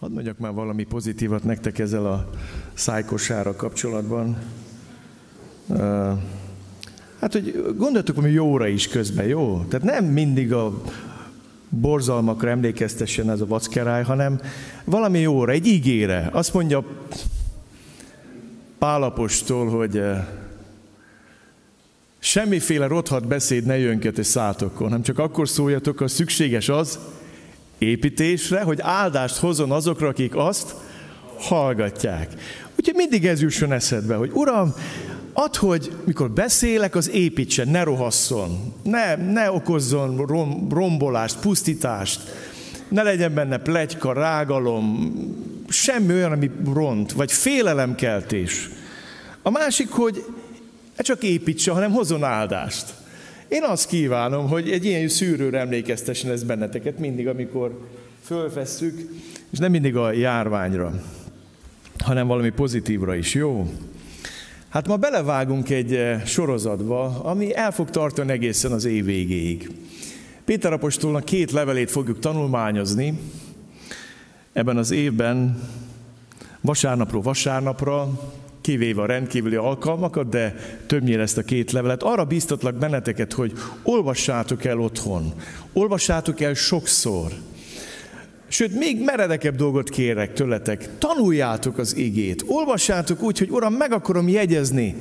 Hadd mondjak már valami pozitívat nektek ezzel a szájkosára kapcsolatban. Hát, hogy gondoltuk, hogy jóra is közben, jó? Tehát nem mindig a borzalmakra emlékeztessen ez a vackeráj, hanem valami jóra, egy ígére. Azt mondja Pálapostól, hogy semmiféle rothat beszéd ne jönket és szátokon, hanem csak akkor szóljatok, ha szükséges az, építésre, hogy áldást hozzon azokra, akik azt hallgatják. Úgyhogy mindig ez jusson eszedbe, hogy Uram, add, hogy mikor beszélek, az építsen, ne rohasszon, ne, ne okozzon rom, rombolást, pusztítást, ne legyen benne plegyka, rágalom, semmi olyan, ami ront, vagy félelemkeltés. A másik, hogy ne csak építse, hanem hozzon áldást. Én azt kívánom, hogy egy ilyen szűrőre emlékeztessen ez benneteket mindig, amikor fölvesszük, és nem mindig a járványra, hanem valami pozitívra is, jó? Hát ma belevágunk egy eh, sorozatba, ami el fog tartani egészen az év végéig. Péter apostolnak két levelét fogjuk tanulmányozni ebben az évben, vasárnapról vasárnapra, kivéve a rendkívüli alkalmakat, de többnyire ezt a két levelet. Arra bíztatlak benneteket, hogy olvassátok el otthon, olvassátok el sokszor. Sőt, még meredekebb dolgot kérek tőletek. Tanuljátok az igét. Olvassátok úgy, hogy Uram, meg akarom jegyezni.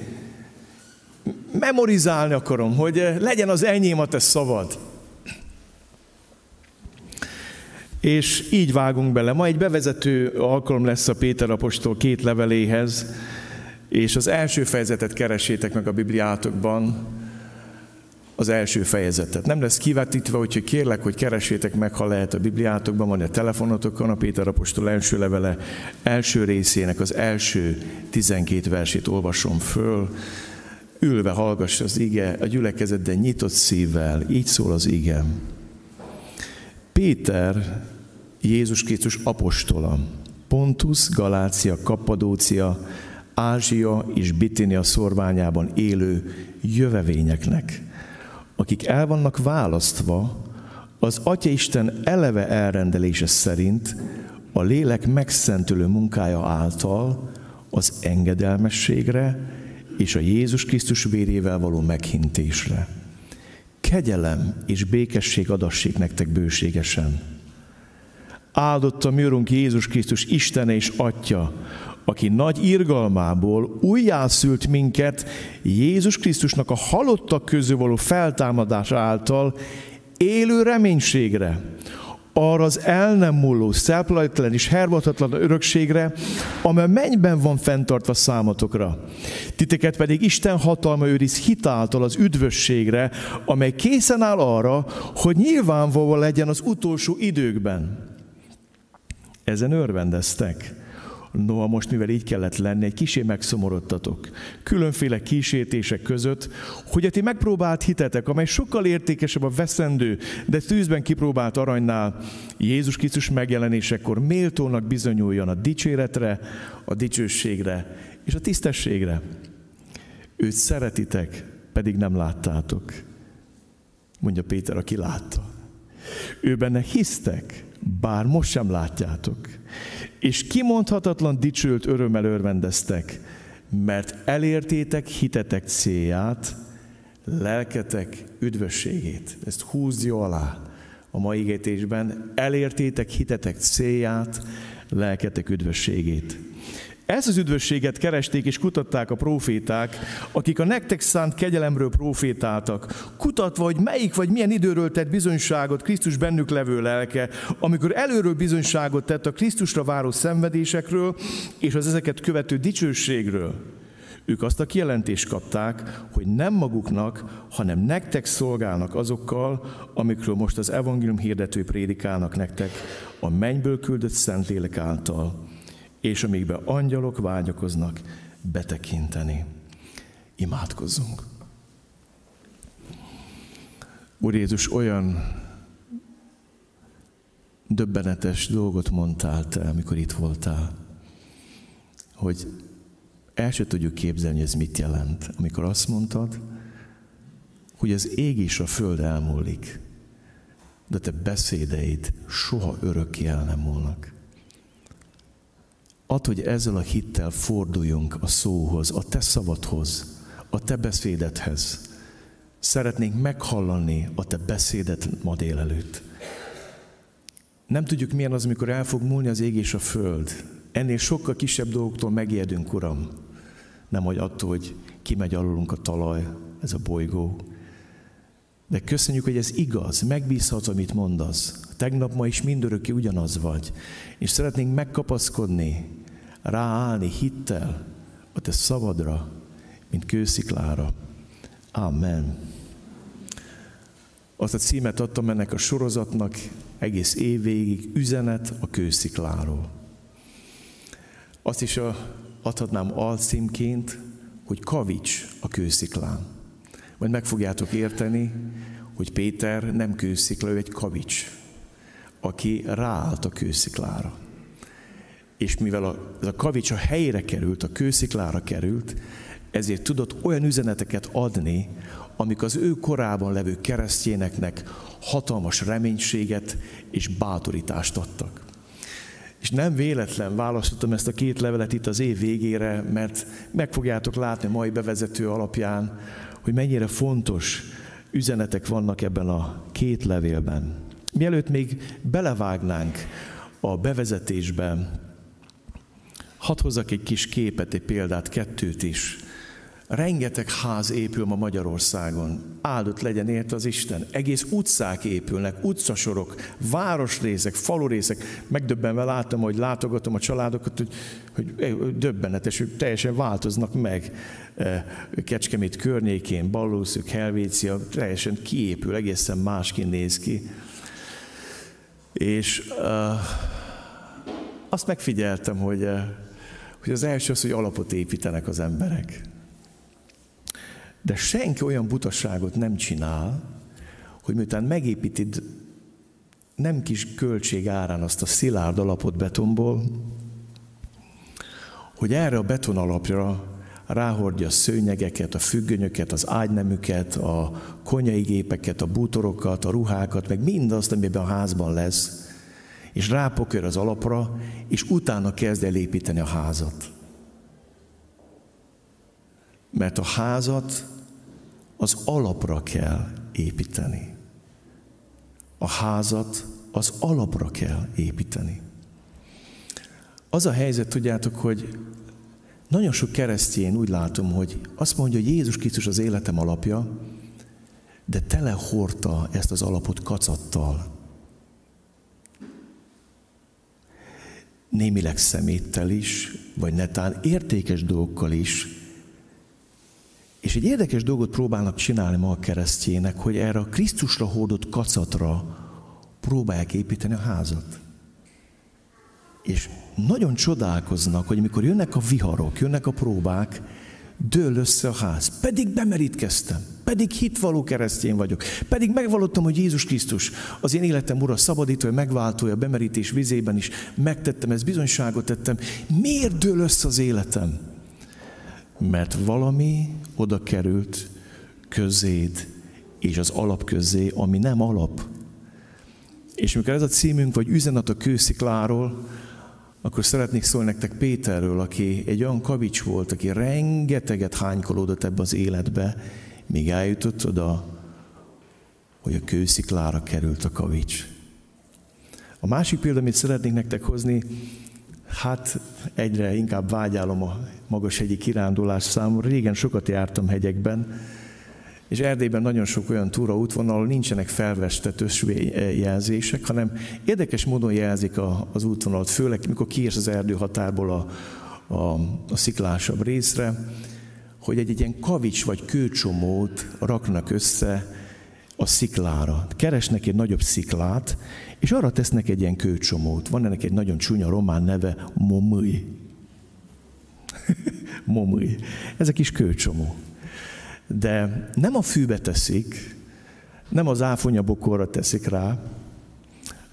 Memorizálni akarom, hogy legyen az enyém a te szavad. És így vágunk bele. Ma egy bevezető alkalom lesz a Péter apostol két leveléhez, és az első fejezetet keresétek meg a Bibliátokban, az első fejezetet. Nem lesz kivetítve, úgyhogy kérlek, hogy keresétek meg, ha lehet a Bibliátokban, van a telefonotokon, a Péter Apostol első levele első részének az első 12 versét olvasom föl. Ülve hallgass az ige, a gyülekezetben nyitott szívvel, így szól az ige. Péter, Jézus Krisztus apostola, Pontus, Galácia, Kappadócia, Ázsia és Bitinia szorványában élő jövevényeknek, akik el vannak választva az Atya Isten eleve elrendelése szerint a lélek megszentülő munkája által az engedelmességre és a Jézus Krisztus vérével való meghintésre. Kegyelem és békesség adassék nektek bőségesen. Áldott a mi Jézus Krisztus Istene és Atya, aki nagy irgalmából újjászült minket Jézus Krisztusnak a halottak közül való feltámadás által élő reménységre, arra az el nem múló, szelplajtlen és hervatatlan örökségre, amely mennyben van fenntartva számotokra. Titeket pedig Isten hatalma őriz hitáltal az üdvösségre, amely készen áll arra, hogy nyilvánvaló legyen az utolsó időkben. Ezen örvendeztek. Noha most, mivel így kellett lenni, egy kisé megszomorodtatok. Különféle kísértések között, hogy a ti megpróbált hitetek, amely sokkal értékesebb a veszendő, de tűzben kipróbált aranynál, Jézus Krisztus megjelenésekor méltónak bizonyuljon a dicséretre, a dicsőségre és a tisztességre. Őt szeretitek, pedig nem láttátok. Mondja Péter, aki látta. Ő benne hisztek, bár most sem látjátok és kimondhatatlan dicsőlt örömmel örvendeztek, mert elértétek hitetek célját, lelketek üdvösségét. Ezt húzja alá a mai ígétésben. Elértétek hitetek célját, lelketek üdvösségét. Ezt az üdvösséget keresték és kutatták a proféták, akik a nektek szánt kegyelemről profétáltak, kutatva, hogy melyik vagy milyen időről tett bizonyságot Krisztus bennük levő lelke, amikor előről bizonyságot tett a Krisztusra váró szenvedésekről és az ezeket követő dicsőségről. Ők azt a kijelentést kapták, hogy nem maguknak, hanem nektek szolgálnak azokkal, amikről most az evangélium hirdető prédikálnak nektek a mennyből küldött Szentlélek által és amikbe angyalok vágyakoznak betekinteni. Imádkozzunk. Úr Jézus, olyan döbbenetes dolgot mondtál te, amikor itt voltál, hogy el se tudjuk képzelni, hogy ez mit jelent. Amikor azt mondtad, hogy az ég és a föld elmúlik, de te beszédeid soha örökké el nem múlnak. Add, hogy ezzel a hittel forduljunk a szóhoz, a te szavadhoz, a te beszédedhez. Szeretnénk meghallani a te beszédet ma délelőtt. Nem tudjuk milyen az, amikor el fog múlni az ég és a föld. Ennél sokkal kisebb dolgoktól megijedünk, Uram. Nem hogy attól, hogy kimegy alulunk a talaj, ez a bolygó. De köszönjük, hogy ez igaz, megbízhatsz, amit mondasz. Tegnap, ma is mindörökké ugyanaz vagy. És szeretnénk megkapaszkodni, ráállni hittel a te szavadra, mint kősziklára. Amen. Azt a címet adtam ennek a sorozatnak egész év végig, üzenet a kőszikláról. Azt is adhatnám alcímként, hogy kavics a kősziklán. Majd meg fogjátok érteni, hogy Péter nem kőszikla, ő egy kavics, aki ráállt a kősziklára. És mivel a, ez a kavics a helyére került, a kősziklára került, ezért tudott olyan üzeneteket adni, amik az ő korában levő keresztjéneknek hatalmas reménységet és bátorítást adtak. És nem véletlen választottam ezt a két levelet itt az év végére, mert meg fogjátok látni a mai bevezető alapján, hogy mennyire fontos üzenetek vannak ebben a két levélben. Mielőtt még belevágnánk a bevezetésbe, hadd hozzak egy kis képet, egy példát, kettőt is. Rengeteg ház épül ma Magyarországon. Áldott legyen érte az Isten. Egész utcák épülnek, utcasorok, városrészek, falurészek. Megdöbbenve láttam, hogy látogatom a családokat, hogy, hogy döbbenetes, hogy teljesen változnak meg. Eh, Kecskemét környékén, Ballószük, Helvécia, teljesen kiépül, egészen másként néz ki. És uh, azt megfigyeltem, hogy, uh, hogy az első az, hogy alapot építenek az emberek. De senki olyan butaságot nem csinál, hogy miután megépítid nem kis költség árán azt a szilárd alapot betonból, hogy erre a beton alapra ráhordja a szőnyegeket, a függönyöket, az ágynemüket, a konyai gépeket, a bútorokat, a ruhákat, meg mindazt, amiben a házban lesz, és rápokör az alapra, és utána kezd el építeni a házat. Mert a házat az alapra kell építeni. A házat az alapra kell építeni. Az a helyzet, tudjátok, hogy nagyon sok keresztjén úgy látom, hogy azt mondja, hogy Jézus Krisztus az életem alapja, de tele hordta ezt az alapot kacattal. Némileg szeméttel is, vagy netán értékes dolgokkal is, és egy érdekes dolgot próbálnak csinálni ma a keresztjének, hogy erre a Krisztusra hordott kacatra próbálják építeni a házat. És nagyon csodálkoznak, hogy amikor jönnek a viharok, jönnek a próbák, dől össze a ház. Pedig bemerítkeztem, pedig hitvaló keresztjén vagyok, pedig megvallottam, hogy Jézus Krisztus az én életem ura, szabadítója, megváltója, bemerítés vizében is megtettem, ezt bizonyságot tettem. Miért dől össze az életem? mert valami oda került közéd és az alap közé, ami nem alap. És mikor ez a címünk, vagy üzenet a kőszikláról, akkor szeretnék szólni nektek Péterről, aki egy olyan kavics volt, aki rengeteget hánykolódott ebbe az életbe, míg eljutott oda, hogy a kősziklára került a kavics. A másik példa, amit szeretnék nektek hozni, hát egyre inkább vágyálom a magas hegyi kirándulás számomra. Régen sokat jártam hegyekben, és Erdélyben nagyon sok olyan túra útvonal, ahol nincsenek felvestett jelzések, hanem érdekes módon jelzik a, az útvonalat, főleg mikor kiérsz az erdő határból a, a, a sziklásabb részre, hogy egy, egy ilyen kavics vagy kőcsomót raknak össze a sziklára. Keresnek egy nagyobb sziklát, és arra tesznek egy ilyen kőcsomót. Van ennek egy nagyon csúnya román neve, momui. momui. Ez a kis kőcsomó. De nem a fűbe teszik, nem az áfonyabokorra teszik rá,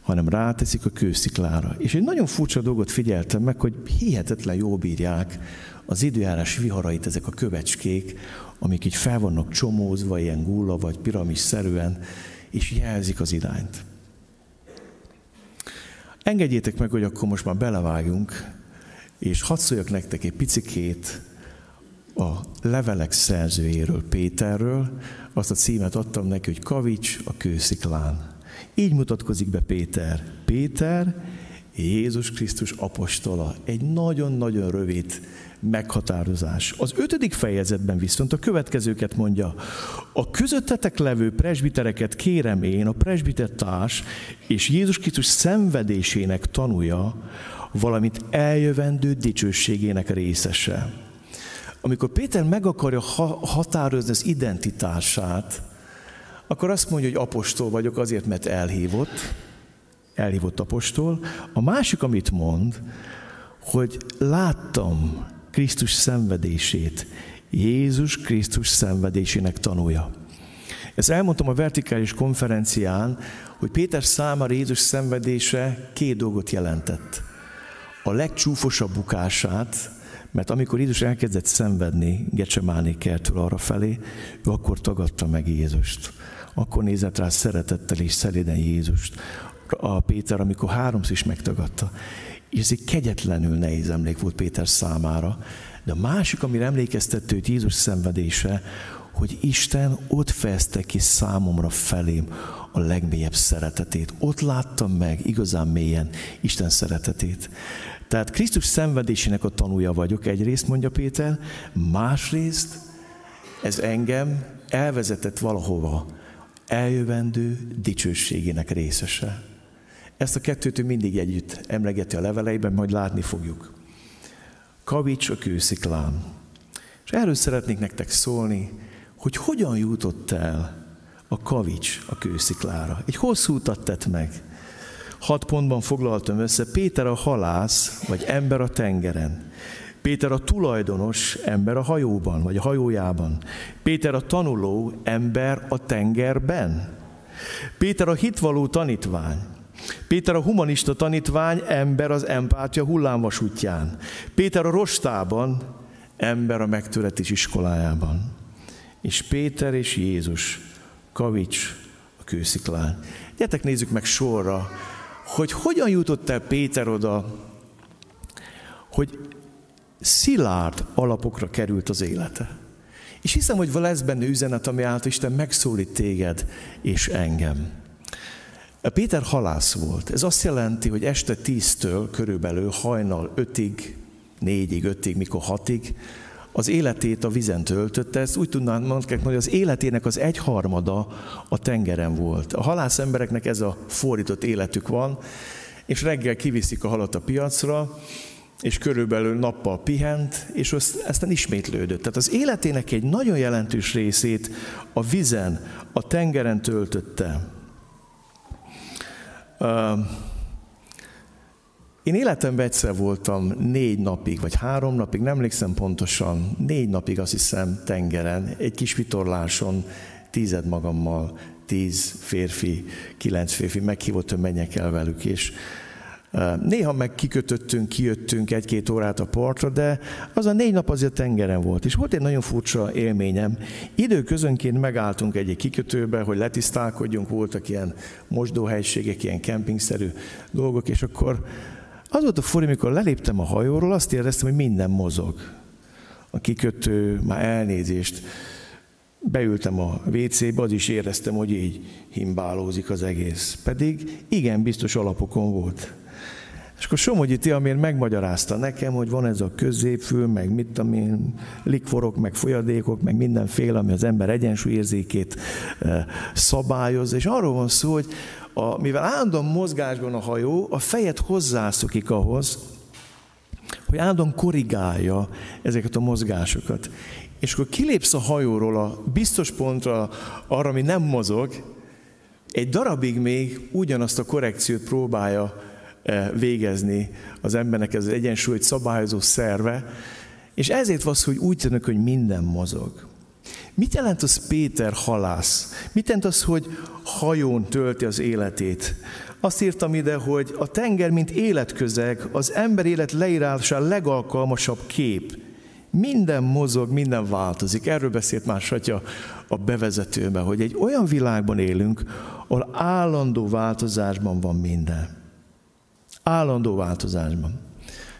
hanem ráteszik a kősziklára. És egy nagyon furcsa dolgot figyeltem meg, hogy hihetetlen jó bírják az időjárás viharait ezek a kövecskék, amik így fel vannak csomózva, ilyen gulla vagy piramis szerűen, és jelzik az irányt. Engedjétek meg, hogy akkor most már belevágjunk És hadd szóljak nektek egy picikét a levelek szerzőjéről, Péterről. Azt a címet adtam neki, hogy Kavics a kősziklán. Így mutatkozik be Péter. Péter, Jézus Krisztus apostola. Egy nagyon-nagyon rövid meghatározás. Az ötödik fejezetben viszont a következőket mondja. A közöttetek levő presbitereket kérem én, a presbitertárs és Jézus Krisztus szenvedésének tanúja, valamint eljövendő dicsőségének részese. Amikor Péter meg akarja határozni az identitását, akkor azt mondja, hogy apostol vagyok azért, mert elhívott, elhívott apostol. A másik, amit mond, hogy láttam Krisztus szenvedését, Jézus Krisztus szenvedésének tanúja. Ezt elmondtam a vertikális konferencián, hogy Péter számára Jézus szenvedése két dolgot jelentett. A legcsúfosabb bukását, mert amikor Jézus elkezdett szenvedni Gecsemáni kertől arra felé, ő akkor tagadta meg Jézust. Akkor nézett rá szeretettel és szeliden Jézust. A Péter, amikor háromszor is megtagadta. És ez egy kegyetlenül nehéz emlék volt Péter számára. De a másik, amire emlékeztető Jézus szenvedése, hogy Isten ott fejezte ki számomra felém a legmélyebb szeretetét. Ott láttam meg igazán mélyen Isten szeretetét. Tehát Krisztus szenvedésének a tanúja vagyok, egyrészt mondja Péter, másrészt ez engem elvezetett valahova, eljövendő dicsőségének részese. Ezt a kettőt ő mindig együtt emlegeti a leveleiben, majd látni fogjuk. Kavics a kősziklán. És erről szeretnék nektek szólni, hogy hogyan jutott el a kavics a kősziklára. Egy hosszú utat tett meg. Hat pontban foglaltam össze. Péter a halász, vagy ember a tengeren. Péter a tulajdonos, ember a hajóban, vagy a hajójában. Péter a tanuló, ember a tengerben. Péter a hitvaló tanítvány. Péter a humanista tanítvány, ember az empátia hullámvasútján. Péter a rostában, ember a megtöretés iskolájában. És Péter és Jézus, kavics a kősziklán. Gyertek nézzük meg sorra, hogy hogyan jutott el Péter oda, hogy szilárd alapokra került az élete. És hiszem, hogy lesz benne üzenet, ami által Isten megszólít téged és engem. Péter halász volt. Ez azt jelenti, hogy este tíztől körülbelül hajnal ötig, négyig, ötig, mikor hatig, az életét a vizen töltötte. Ezt úgy tudnám mondani, hogy az életének az egyharmada a tengeren volt. A halász embereknek ez a fordított életük van, és reggel kiviszik a halat a piacra, és körülbelül nappal pihent, és aztán ismétlődött. Tehát az életének egy nagyon jelentős részét a vizen, a tengeren töltötte. Én életemben egyszer voltam négy napig, vagy három napig, nem emlékszem pontosan, négy napig azt hiszem tengeren, egy kis vitorláson, tízed magammal, tíz férfi, kilenc férfi, meghívott, hogy menjek el velük, és Néha meg kikötöttünk, kijöttünk egy-két órát a partra, de az a négy nap azért tengeren volt. És volt egy nagyon furcsa élményem. Időközönként megálltunk egy, egy kikötőbe, hogy letisztálkodjunk, voltak ilyen mosdóhelységek, ilyen kempingszerű dolgok, és akkor az volt a furi, amikor leléptem a hajóról, azt éreztem, hogy minden mozog. A kikötő, már elnézést. Beültem a WC-be, az is éreztem, hogy így himbálózik az egész. Pedig igen, biztos alapokon volt. És akkor Somogyi Tiamér megmagyarázta nekem, hogy van ez a középfül, meg mit tudom én, likforok, meg folyadékok, meg mindenféle, ami az ember egyensúlyérzékét eh, szabályoz. És arról van szó, hogy a, mivel állandóan mozgásban a hajó, a fejed hozzászokik ahhoz, hogy állandóan korrigálja ezeket a mozgásokat. És akkor kilépsz a hajóról a biztos pontra, arra, ami nem mozog, egy darabig még ugyanazt a korrekciót próbálja végezni az embernek ez az egyensúlyt szabályozó szerve, és ezért van hogy úgy tűnik, hogy minden mozog. Mit jelent az Péter halász? Mit jelent az, hogy hajón tölti az életét? Azt írtam ide, hogy a tenger, mint életközeg, az ember élet leírása legalkalmasabb kép. Minden mozog, minden változik. Erről beszélt már Satya a bevezetőben, hogy egy olyan világban élünk, ahol állandó változásban van minden. Állandó változásban.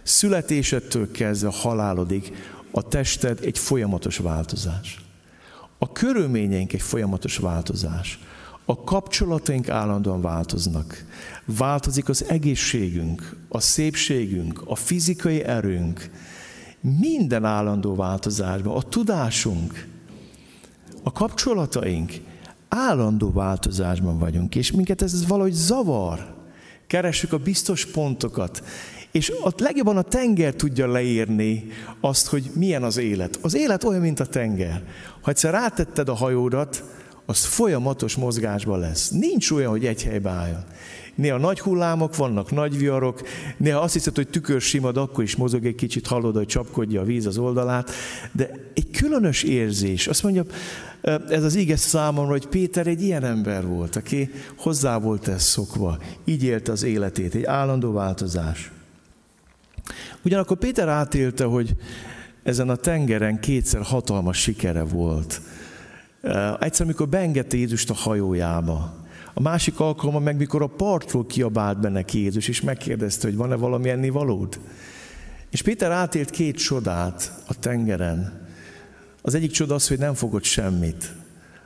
Születésedtől kezdve halálodig a tested egy folyamatos változás. A körülményeink egy folyamatos változás. A kapcsolataink állandóan változnak. Változik az egészségünk, a szépségünk, a fizikai erőnk. Minden állandó változásban. A tudásunk, a kapcsolataink állandó változásban vagyunk, és minket ez, ez valahogy zavar. Keressük a biztos pontokat, és a legjobban a tenger tudja leírni azt, hogy milyen az élet. Az élet olyan, mint a tenger. Ha egyszer rátetted a hajódat, az folyamatos mozgásban lesz. Nincs olyan, hogy egy helybe álljon. Néha nagy hullámok vannak, nagy viharok, néha azt hiszed, hogy tükör simad, akkor is mozog egy kicsit, hallod, hogy csapkodja a víz az oldalát, de egy különös érzés. Azt mondja, ez az íges számomra, hogy Péter egy ilyen ember volt, aki hozzá volt ez szokva, így élte az életét, egy állandó változás. Ugyanakkor Péter átélte, hogy ezen a tengeren kétszer hatalmas sikere volt. Egyszer, amikor beengedte Jézust a hajójába, a másik alkalommal meg, mikor a partról kiabált benne Jézus, és megkérdezte, hogy van-e valami ennivalód. És Péter átélt két csodát a tengeren. Az egyik csoda az, hogy nem fogott semmit.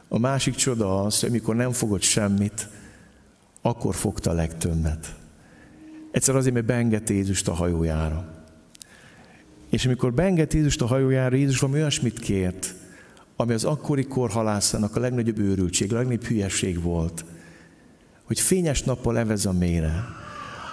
A másik csoda az, hogy amikor nem fogott semmit, akkor fogta a legtöbbet. Egyszer azért, mert beengedte Jézust a hajójára. És amikor beengedte Jézust a hajójára, Jézus valami olyasmit kért, ami az akkori korhalászának a legnagyobb őrültség, a legnagyobb hülyeség volt, hogy fényes nappal levez a mére.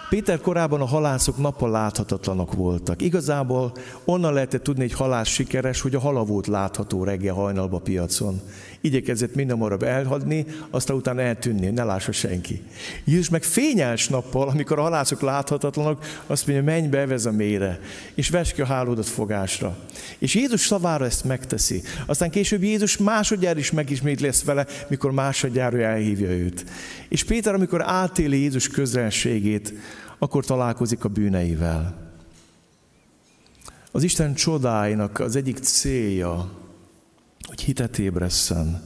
Péter korában a halászok nappal láthatatlanok voltak. Igazából onnan lehetett tudni, hogy halász sikeres, hogy a hala volt látható reggel hajnalba piacon. Igyekezett minden marab elhadni, aztán utána eltűnni, ne lássa senki. Jézus meg fényes nappal, amikor a halászok láthatatlanok, azt mondja, menj be, evez a mélyre, és vesz ki a hálódat fogásra. És Jézus szavára ezt megteszi. Aztán később Jézus másodjára is megismét lesz vele, mikor másodjára elhívja őt. És Péter, amikor átéli Jézus közelségét, akkor találkozik a bűneivel. Az Isten csodáinak az egyik célja, hogy hitet ébresszen,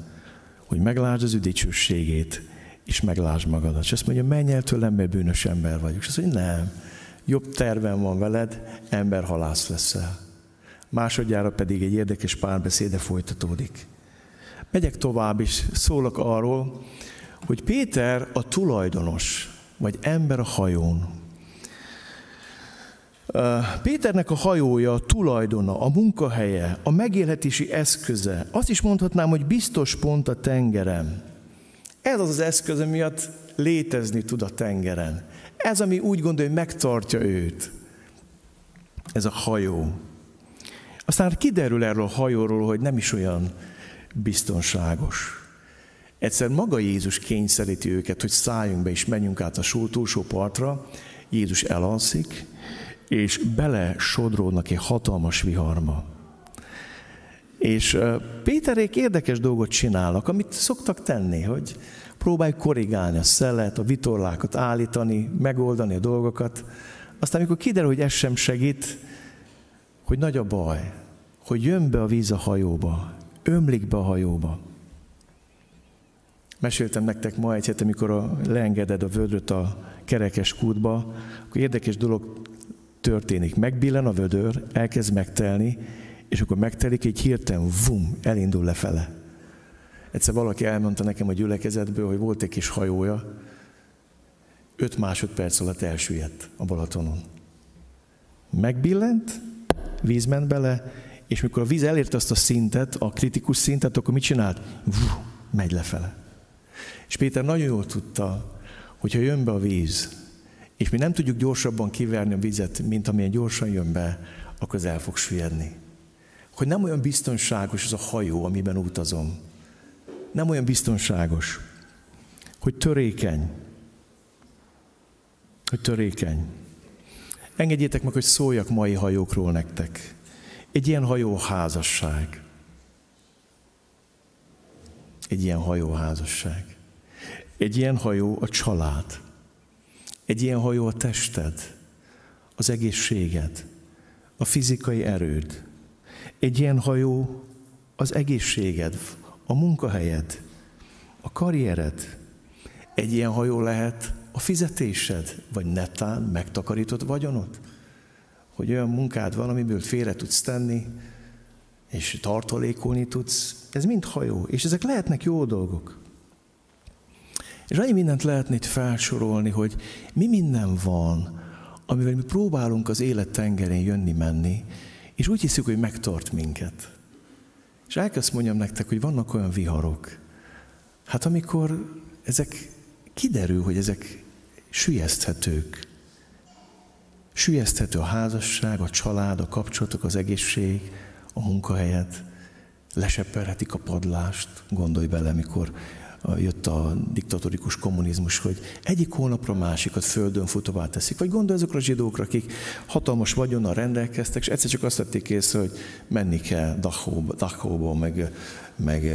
hogy meglásd az ő dicsőségét, és meglásd magadat. És azt mondja, menj el tőlem, mert bűnös ember vagyok. És azt mondja, nem, jobb tervem van veled, ember halász leszel. Másodjára pedig egy érdekes párbeszéde folytatódik. Megyek tovább, és szólok arról, hogy Péter a tulajdonos, vagy ember a hajón. Péternek a hajója, a tulajdona, a munkahelye, a megélhetési eszköze, azt is mondhatnám, hogy biztos pont a tengeren. Ez az az eszköz, miatt létezni tud a tengeren. Ez, ami úgy gondolja, hogy megtartja őt. Ez a hajó. Aztán kiderül erről a hajóról, hogy nem is olyan biztonságos. Egyszer maga Jézus kényszeríti őket, hogy szálljunk be és menjünk át a túlsó partra. Jézus elalszik, és bele sodródnak egy hatalmas viharba. És Péterék érdekes dolgot csinálnak, amit szoktak tenni, hogy próbálj korrigálni a szelet, a vitorlákat állítani, megoldani a dolgokat. Aztán, amikor kiderül, hogy ez sem segít, hogy nagy a baj, hogy jön be a víz a hajóba, ömlik be a hajóba. Meséltem nektek ma egy hete, amikor a, leengeded a vödröt a kerekes kútba, akkor érdekes dolog történik. Megbillen a vödör, elkezd megtelni, és akkor megtelik, egy hirtelen vum, elindul lefele. Egyszer valaki elmondta nekem a gyülekezetből, hogy volt egy kis hajója, öt másodperc alatt elsüllyedt a Balatonon. Megbillent, víz ment bele, és mikor a víz elérte azt a szintet, a kritikus szintet, akkor mit csinált? Vú, megy lefele. És Péter nagyon jól tudta, hogyha jön be a víz, és mi nem tudjuk gyorsabban kiverni a vizet, mint amilyen gyorsan jön be, akkor az el fog süllyedni. Hogy nem olyan biztonságos az a hajó, amiben utazom. Nem olyan biztonságos. Hogy törékeny. Hogy törékeny. Engedjétek meg, hogy szóljak mai hajókról nektek. Egy ilyen hajó házasság. Egy ilyen hajó házasság. Egy ilyen hajó a család. Egy ilyen hajó a tested, az egészséged, a fizikai erőd. Egy ilyen hajó az egészséged, a munkahelyed, a karriered. Egy ilyen hajó lehet a fizetésed, vagy netán megtakarított vagyonod. hogy olyan munkád van, amiből félre tudsz tenni, és tartalékolni tudsz. Ez mind hajó, és ezek lehetnek jó dolgok. És annyi mindent lehetne itt felsorolni, hogy mi minden van, amivel mi próbálunk az élet tengerén jönni-menni, és úgy hiszük, hogy megtart minket. És elkezd mondjam nektek, hogy vannak olyan viharok. Hát amikor ezek kiderül, hogy ezek sülyezthetők. Sülyezthető a házasság, a család, a kapcsolatok, az egészség, a munkahelyet, lesepperhetik a padlást. Gondolj bele, mikor jött a diktatórikus kommunizmus, hogy egyik hónapra másikat földön futóvá teszik. Vagy gondolj azokra a zsidókra, akik hatalmas vagyonnal rendelkeztek, és egyszer csak azt vették észre, hogy menni kell Dachóba, Dachóba meg, meg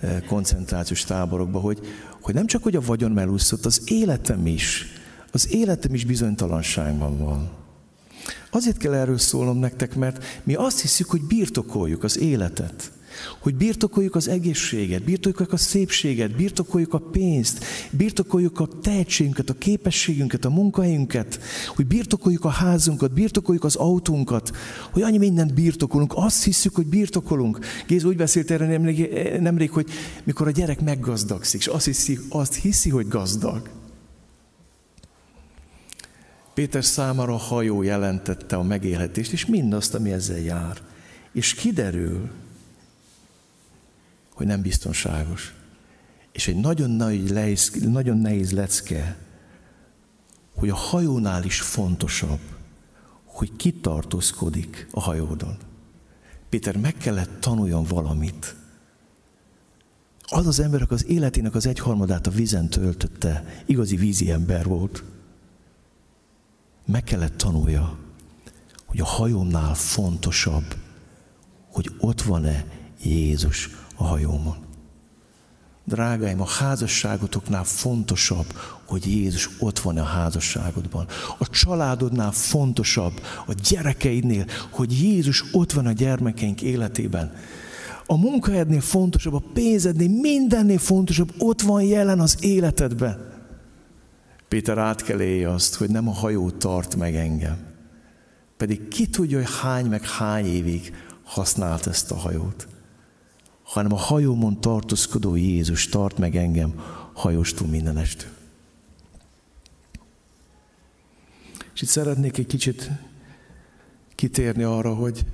eh, koncentrációs táborokba, hogy, hogy nem csak, hogy a vagyon melúszott, az életem is, az életem is bizonytalanságban van. Azért kell erről szólnom nektek, mert mi azt hiszük, hogy birtokoljuk az életet. Hogy birtokoljuk az egészséget, birtokoljuk a szépséget, birtokoljuk a pénzt, birtokoljuk a tehetségünket, a képességünket, a munkahelyünket, hogy birtokoljuk a házunkat, birtokoljuk az autónkat, hogy annyi mindent birtokolunk, azt hiszük, hogy birtokolunk. Géz úgy beszélt erre nemrég, nemrég, hogy mikor a gyerek meggazdagszik, és azt hiszi, azt hiszi, hogy gazdag. Péter számára a hajó jelentette a megélhetést, és mindazt, ami ezzel jár. És kiderül, hogy nem biztonságos. És egy nagyon, nehéz, nagyon nehéz lecke, hogy a hajónál is fontosabb, hogy kitartózkodik a hajódon. Péter meg kellett tanuljon valamit. Az az ember, az életének az egyharmadát a vízen töltötte, igazi vízi ember volt. Meg kellett tanulja, hogy a hajónál fontosabb, hogy ott van-e Jézus a hajómon. Drágáim, a házasságotoknál fontosabb, hogy Jézus ott van a házasságodban. A családodnál fontosabb, a gyerekeidnél, hogy Jézus ott van a gyermekeink életében. A munkahelyednél fontosabb, a pénzednél, mindennél fontosabb, ott van jelen az életedben. Péter át kell élje azt, hogy nem a hajó tart meg engem. Pedig ki tudja, hogy hány meg hány évig használt ezt a hajót hanem a hajómon tartózkodó Jézus tart meg engem hajostól mindenestől. És itt szeretnék egy kicsit kitérni arra, hogy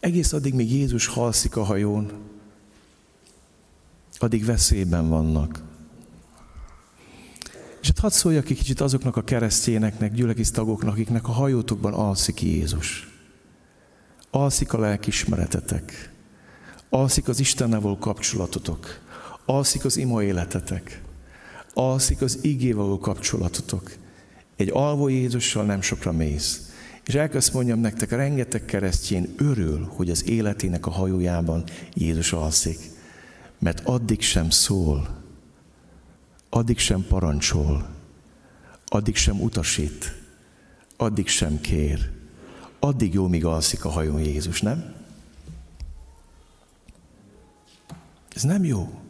egész addig, míg Jézus halszik a hajón, addig veszélyben vannak. És hát hadd szóljak egy kicsit azoknak a keresztényeknek, gyülekisz tagoknak, akiknek a hajótokban alszik Jézus. Alszik a lelkismeretetek alszik az Istennel való kapcsolatotok, alszik az ima életetek, alszik az igével való kapcsolatotok. Egy alvó Jézussal nem sokra mész. És elkezd mondjam nektek, rengeteg keresztjén örül, hogy az életének a hajójában Jézus alszik. Mert addig sem szól, addig sem parancsol, addig sem utasít, addig sem kér, addig jó, míg alszik a hajón Jézus, nem? Ez nem jó.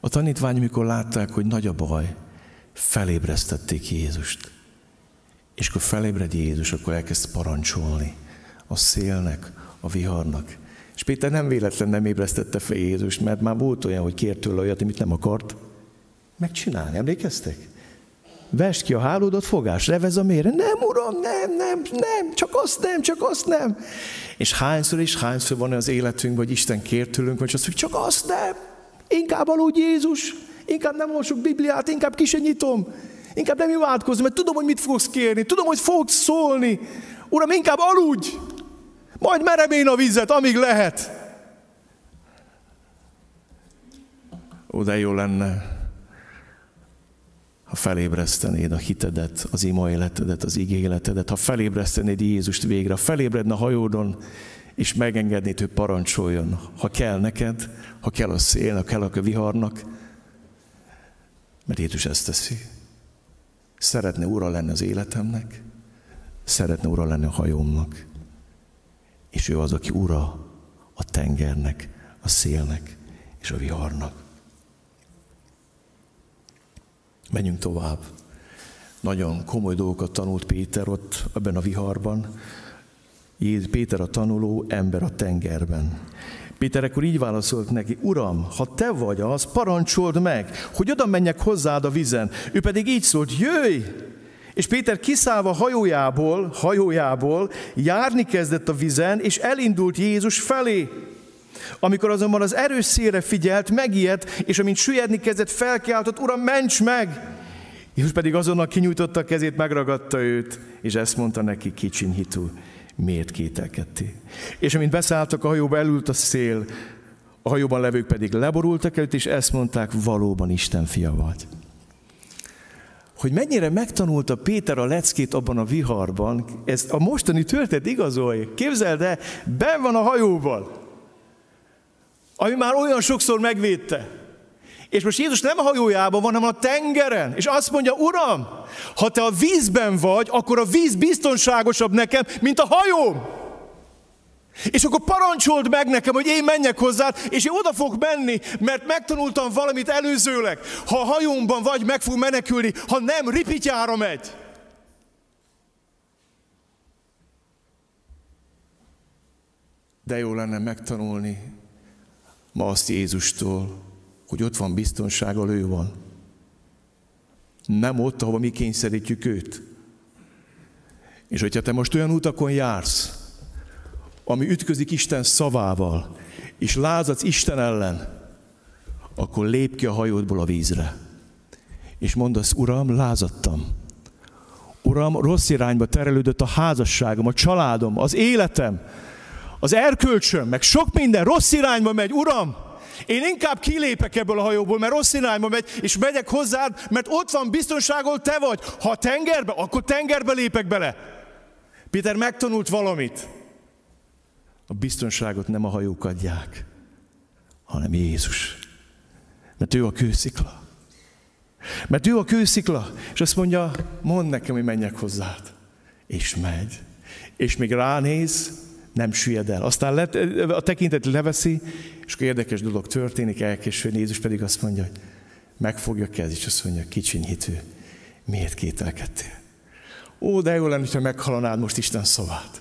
A tanítvány, mikor látták, hogy nagy a baj, felébresztették Jézust. És akkor felébred Jézus, akkor elkezd parancsolni a szélnek, a viharnak. És Péter nem véletlen nem ébresztette fel Jézust, mert már volt olyan, hogy kért tőle olyat, amit nem akart megcsinálni. Emlékeztek? Vest ki a hálódat, fogás, revez a mére. Nem, uram, nem, nem, nem, csak azt nem, csak azt nem. És hányszor és hányszor van az életünkben, hogy Isten kért tőlünk, hogy azt mondjuk, csak azt nem. Inkább aludj Jézus, inkább nem olvasok Bibliát, inkább ki se nyitom. Inkább nem imádkozom, mert tudom, hogy mit fogsz kérni, tudom, hogy fogsz szólni. Uram, inkább aludj, majd merem én a vizet, amíg lehet. Ó, de jó lenne, ha felébresztenéd a hitedet, az ima életedet, az igéletedet, ha felébresztenéd Jézust végre, ha felébredne a hajódon, és megengednéd, hogy parancsoljon, ha kell neked, ha kell a szél, ha kell a viharnak, mert Jézus ezt teszi. Szeretne ura lenni az életemnek, szeretne ura lenni a hajómnak, és ő az, aki ura a tengernek, a szélnek és a viharnak. Menjünk tovább. Nagyon komoly dolgokat tanult Péter ott ebben a viharban. Péter a tanuló, ember a tengerben. Péter akkor így válaszolt neki, Uram, ha te vagy az, parancsold meg, hogy oda menjek hozzád a vizen. Ő pedig így szólt, jöjj! És Péter kiszállva hajójából, hajójából járni kezdett a vizen, és elindult Jézus felé. Amikor azonban az erős szélre figyelt, megijedt, és amint süllyedni kezdett, felkiáltott, Uram, ments meg! Jézus pedig azonnal kinyújtotta a kezét, megragadta őt, és ezt mondta neki kicsin hitú, miért kételkedti. És amint beszálltak a hajóba, elült a szél, a hajóban levők pedig leborultak előtt, és ezt mondták, valóban Isten fia vagy. Hogy mennyire megtanulta Péter a leckét abban a viharban, ez a mostani történet igazolja. Képzeld el, ben van a hajóval, ami már olyan sokszor megvédte. És most Jézus nem a hajójában van, hanem a tengeren. És azt mondja, Uram, ha te a vízben vagy, akkor a víz biztonságosabb nekem, mint a hajóm. És akkor parancsold meg nekem, hogy én menjek hozzád, és én oda fog menni, mert megtanultam valamit előzőleg. Ha a hajómban vagy, meg fog menekülni, ha nem, ripityára megy. De jó lenne megtanulni ma azt Jézustól, hogy ott van biztonság, ahol ő van. Nem ott, ahova mi kényszerítjük őt. És hogyha te most olyan utakon jársz, ami ütközik Isten szavával, és lázadsz Isten ellen, akkor lép ki a hajódból a vízre. És mondasz, Uram, lázadtam. Uram, rossz irányba terelődött a házasságom, a családom, az életem, az erkölcsöm, meg sok minden rossz irányba megy. Uram, én inkább kilépek ebből a hajóból, mert rossz irányba megy, és megyek hozzád, mert ott van biztonságol te vagy. Ha tengerbe, akkor tengerbe lépek bele. Péter megtanult valamit. A biztonságot nem a hajók adják, hanem Jézus. Mert ő a kőszikla. Mert ő a kőszikla, és azt mondja, mondd nekem, hogy menjek hozzád. És megy. És még ránéz, nem süllyed el. Aztán let, a tekintet leveszi, és akkor érdekes dolog történik, elkéső Jézus pedig azt mondja, hogy megfogja a kez, és azt mondja, kicsiny hitű, miért kételkedtél? Ó, de jó lenne, ha meghalanád most Isten szavát.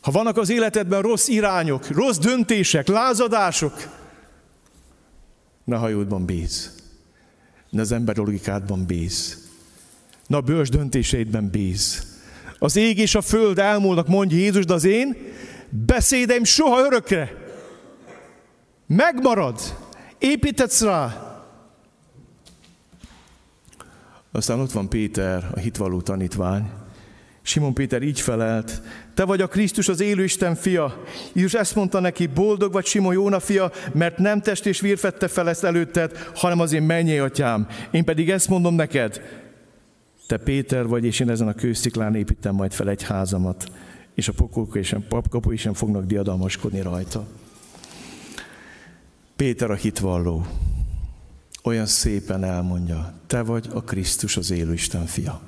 Ha vannak az életedben rossz irányok, rossz döntések, lázadások, ne hajódban bíz. Ne az ember logikádban bíz. Ne a bős döntéseidben bíz. Az ég és a föld elmúlnak, mondja Jézus, de az én beszédeim soha örökre. Megmarad. Építetsz rá. Aztán ott van Péter, a hitvalló tanítvány. Simon Péter így felelt, te vagy a Krisztus, az élő Isten fia. Jézus ezt mondta neki, boldog vagy Simon Jóna fia, mert nem test és vír fette fel ezt előtted, hanem az én mennyei atyám. Én pedig ezt mondom neked, te Péter vagy, és én ezen a kősziklán építem majd fel egy házamat, és a pokolka és a papkapu sem fognak diadalmaskodni rajta. Péter a hitvalló olyan szépen elmondja, te vagy a Krisztus, az élő Isten fia.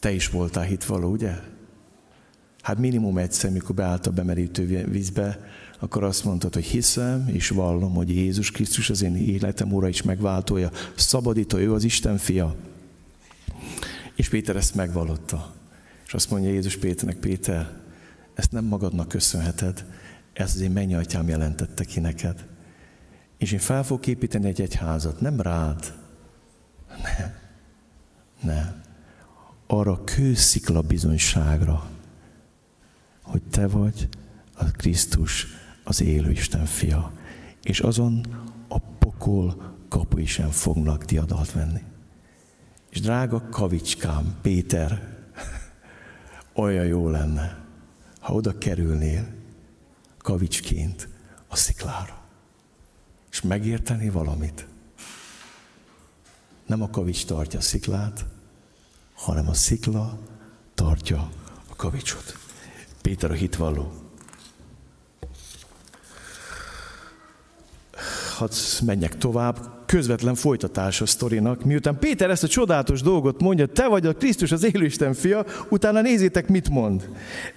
Te is voltál hitvalló, ugye? Hát minimum egyszer, mikor beállt a bemerítő vízbe, akkor azt mondtad, hogy hiszem és vallom, hogy Jézus Krisztus az én életem ura is megváltója, szabadító, ő az Isten fia. És Péter ezt megvallotta. És azt mondja Jézus Péternek, Péter, ezt nem magadnak köszönheted, ezt az én mennyi atyám jelentette ki neked. És én fel fogok építeni egy egyházat, nem rád, nem, nem, arra kőszikla bizonyságra, hogy te vagy a Krisztus, az élő Isten fia, és azon a pokol kapui sem fognak diadalt venni. És drága kavicskám, Péter, olyan jó lenne, ha oda kerülnél kavicsként a sziklára, és megérteni valamit. Nem a kavics tartja a sziklát, hanem a szikla tartja a kavicsot. Péter a hitvalló. Hadd menjek tovább, közvetlen folytatása a sztorinak. Miután Péter ezt a csodálatos dolgot mondja, te vagy a Krisztus az élőisten fia, utána nézzétek, mit mond.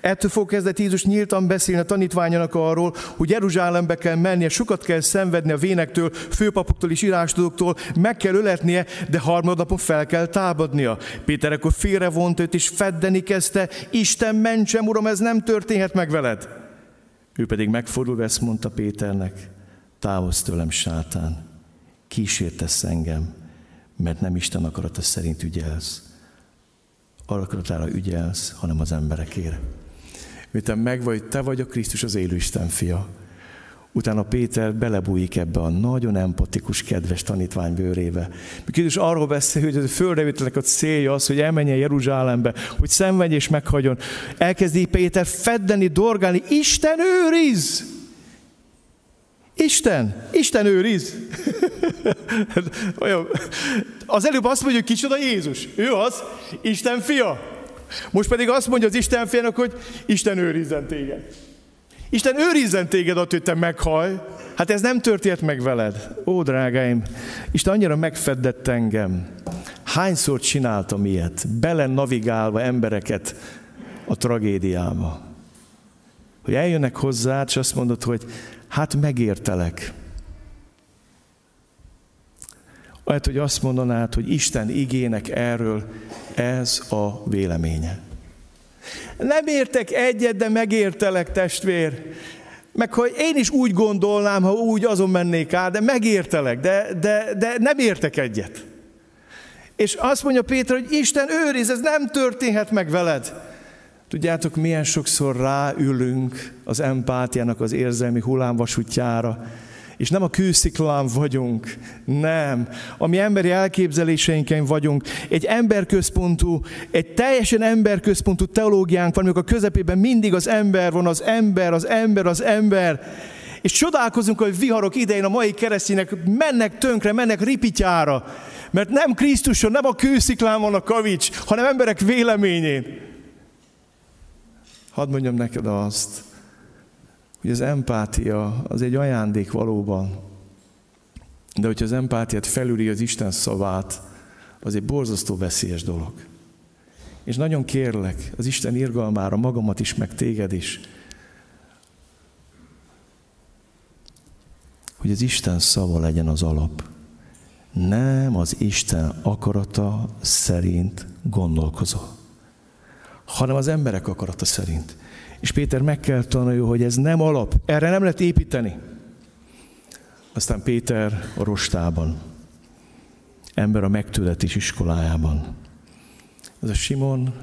Ettől fog kezdett Jézus nyíltan beszélni a tanítványanak arról, hogy Jeruzsálembe kell mennie, sokat kell szenvedni a vénektől, főpapoktól és írástudóktól, meg kell öletnie, de harmadnapon fel kell támadnia. Péter akkor félrevont őt, és feddeni kezdte, Isten mentsem, uram, ez nem történhet meg veled. Ő pedig megfordulva ezt mondta Péternek, távozz tőlem, sátán, kísértesz engem, mert nem Isten akarata szerint ügyelsz. Akaratára ügyelsz, hanem az emberekére. Miután megvagy, te vagy a Krisztus az élő Isten fia. Utána Péter belebújik ebbe a nagyon empatikus, kedves tanítvány bőrébe. Krisztus arról beszél, hogy a földrevételnek a célja az, hogy elmenjen Jeruzsálembe, hogy szenvedj és meghagyjon. Elkezdi Péter feddeni, dorgálni, Isten őriz! Isten, Isten őriz. az előbb azt mondja, hogy kicsoda Jézus. Ő az, Isten fia. Most pedig azt mondja az Isten fiának, hogy Isten őrizzen téged. Isten őrizzen téged attól, hogy te meghaj. Hát ez nem történt meg veled. Ó, drágáim, Isten annyira megfedett engem. Hányszor csináltam ilyet, bele navigálva embereket a tragédiába. Hogy eljönnek hozzá, és azt mondod, hogy hát megértelek. Lehet, hogy azt mondanád, hogy Isten igének erről ez a véleménye. Nem értek egyet, de megértelek, testvér. Meg hogy én is úgy gondolnám, ha úgy azon mennék át, de megértelek, de, de, de nem értek egyet. És azt mondja Péter, hogy Isten őriz, ez nem történhet meg veled. Tudjátok, milyen sokszor ráülünk az empátiának az érzelmi hullámvasútjára, és nem a kősziklán vagyunk, nem. A mi emberi elképzeléseinken vagyunk. Egy emberközpontú, egy teljesen emberközpontú teológiánk van, amikor a közepében mindig az ember van, az ember, az ember, az ember. És csodálkozunk, hogy viharok idején a mai keresztények mennek tönkre, mennek ripityára, mert nem Krisztuson, nem a kősziklán van a kavics, hanem emberek véleményén. Hadd mondjam neked azt, hogy az empátia az egy ajándék valóban. De hogyha az empátiát felüli az Isten szavát, az egy borzasztó veszélyes dolog. És nagyon kérlek az Isten irgalmára magamat is, meg téged is, hogy az Isten szava legyen az alap. Nem az Isten akarata szerint gondolkozol, hanem az emberek akarata szerint. És Péter meg kell tanulja, hogy ez nem alap, erre nem lehet építeni. Aztán Péter a rostában, ember a megtületés iskolájában. Ez a Simon,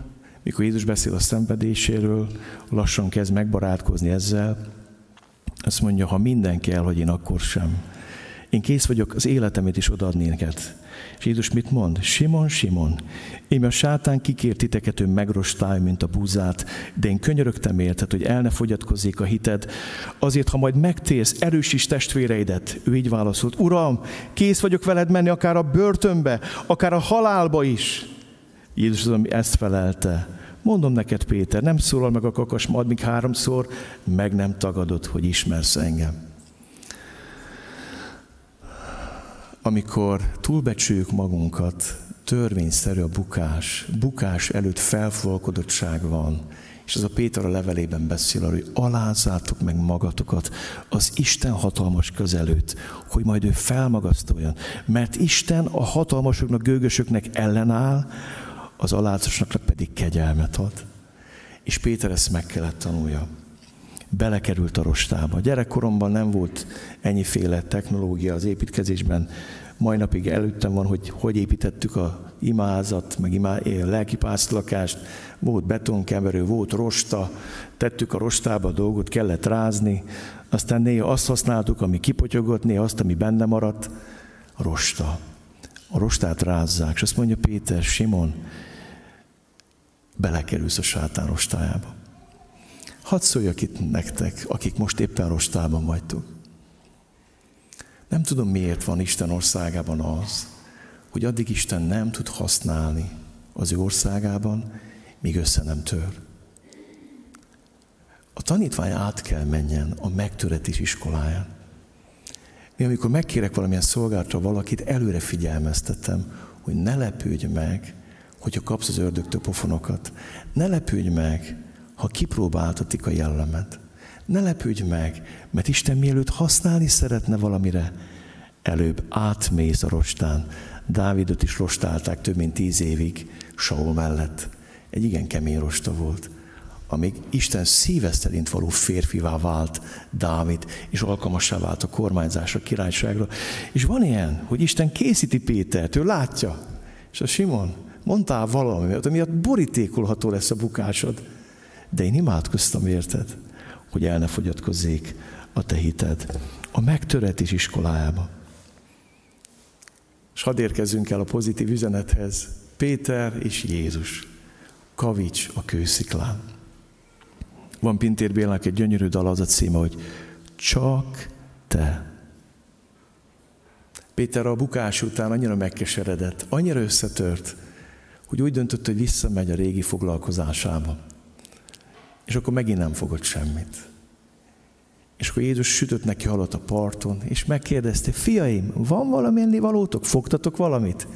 mikor Jézus beszél a szenvedéséről, lassan kezd megbarátkozni ezzel, azt mondja, ha mindenki elhagy, én akkor sem. Én kész vagyok az életemét is odaadni neked. És Jézus mit mond? Simon, Simon, én a sátán kikért titeket, ő megrostálj, mint a búzát, de én könyörögtem érted, hogy el ne fogyatkozzék a hited. Azért, ha majd megtérsz, erősíts testvéreidet. Ő így válaszolt, Uram, kész vagyok veled menni akár a börtönbe, akár a halálba is. Jézus az, ezt felelte. Mondom neked, Péter, nem szólal meg a kakas, majd még háromszor, meg nem tagadod, hogy ismersz engem. Amikor túlbecsüljük magunkat, törvényszerű a bukás, bukás előtt felfolkodottság van, és ez a Péter a levelében beszél arról, hogy alázzátok meg magatokat az Isten hatalmas közelőtt, hogy majd ő felmagasztoljon. Mert Isten a hatalmasoknak, gőgösöknek ellenáll, az alázatosnak pedig kegyelmet ad. És Péter ezt meg kellett tanulja belekerült a rostába. Gyerekkoromban nem volt ennyiféle technológia az építkezésben. Mai napig előttem van, hogy hogy építettük a imázat, meg imá, lelki pásztlakást. Volt betonkeverő, volt rosta, tettük a rostába a dolgot, kellett rázni. Aztán néha azt használtuk, ami kipotyogott, néha azt, ami benne maradt. A rosta. A rostát rázzák. És azt mondja Péter, Simon, belekerülsz a sátán rostájába. Hadd szóljak itt nektek, akik most éppen rostában vagytok. Nem tudom, miért van Isten országában az, hogy addig Isten nem tud használni az ő országában, míg össze nem tör. A tanítvány át kell menjen a megtöretés iskoláján. Én amikor megkérek valamilyen szolgálatra valakit, előre figyelmeztetem, hogy ne lepődj meg, hogyha kapsz az ördögtől pofonokat. Ne lepődj meg, ha kipróbáltatik a jellemet. Ne lepődj meg, mert Isten mielőtt használni szeretne valamire, előbb átmész a rostán. Dávidot is rostálták több mint tíz évig Saul mellett. Egy igen kemény rosta volt amíg Isten szíve szerint való férfivá vált Dávid, és alkalmassá vált a kormányzásra, királyságra. És van ilyen, hogy Isten készíti Pétert, ő látja. És a Simon, mondtál valami, amiatt borítékolható lesz a bukásod. De én imádkoztam érted, hogy el ne fogyatkozzék a te hited a megtöretés iskolájába. És hadd érkezzünk el a pozitív üzenethez. Péter és Jézus. Kavics a kősziklán. Van Pintér Bélának egy gyönyörű dal, az a címe, hogy Csak te. Péter a bukás után annyira megkeseredett, annyira összetört, hogy úgy döntött, hogy visszamegy a régi foglalkozásába. És akkor megint nem fogott semmit. És akkor Jézus sütött neki halat a parton, és megkérdezte, fiaim, van valami ennivalótok? Fogtatok valamit?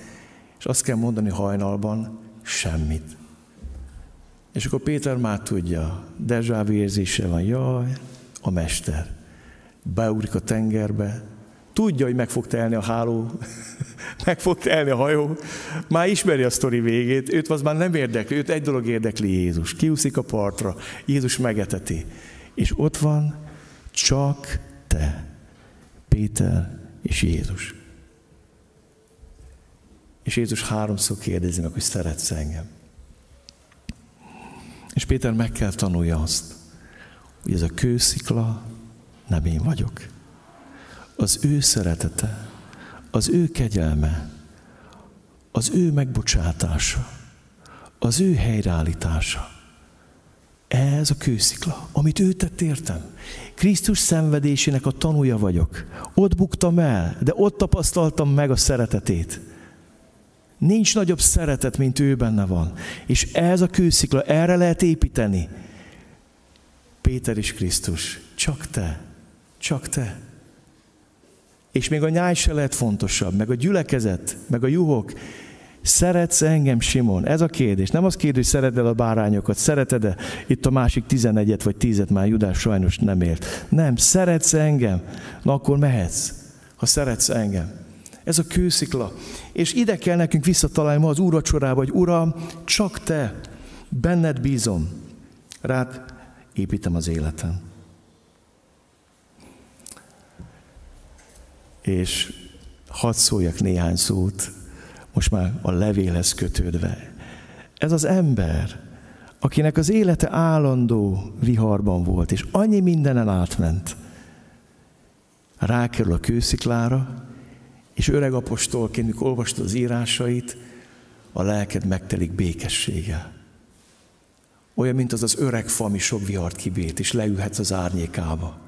És azt kell mondani hajnalban, semmit. És akkor Péter már tudja, dezsávi érzése van, jaj, a mester. Beugrik a tengerbe, tudja, hogy meg fog telni a háló, meg fog telni a hajó, már ismeri a sztori végét, őt az már nem érdekli, őt egy dolog érdekli Jézus. Kiúszik a partra, Jézus megeteti. És ott van csak te, Péter és Jézus. És Jézus háromszor kérdezi meg, hogy szeretsz engem. És Péter meg kell tanulja azt, hogy ez a kőszikla nem én vagyok. Az ő szeretete, az ő kegyelme, az ő megbocsátása, az ő helyreállítása. Ez a kőszikla, amit ő tett értem. Krisztus szenvedésének a tanúja vagyok. Ott buktam el, de ott tapasztaltam meg a szeretetét. Nincs nagyobb szeretet, mint ő benne van. És ez a kőszikla, erre lehet építeni. Péter is Krisztus. Csak te. Csak te. És még a nyáj se lehet fontosabb, meg a gyülekezet, meg a juhok. Szeretsz engem, Simon? Ez a kérdés. Nem az kérdés, hogy szereted a bárányokat, szereted-e itt a másik tizenegyet vagy tízet, már Judás sajnos nem ért. Nem, szeretsz engem? Na akkor mehetsz, ha szeretsz engem. Ez a kőszikla. És ide kell nekünk visszatalálni ma az úracsorába, hogy Uram, csak Te, benned bízom, rád építem az életem. És hadd szóljak néhány szót, most már a levélhez kötődve. Ez az ember, akinek az élete állandó viharban volt, és annyi mindenen átment, rákerül a kősziklára, és öreg apostolként, mikor olvastad az írásait, a lelked megtelik békességgel. Olyan, mint az az öreg fa, ami sok vihart kibét, és leülhetsz az árnyékába.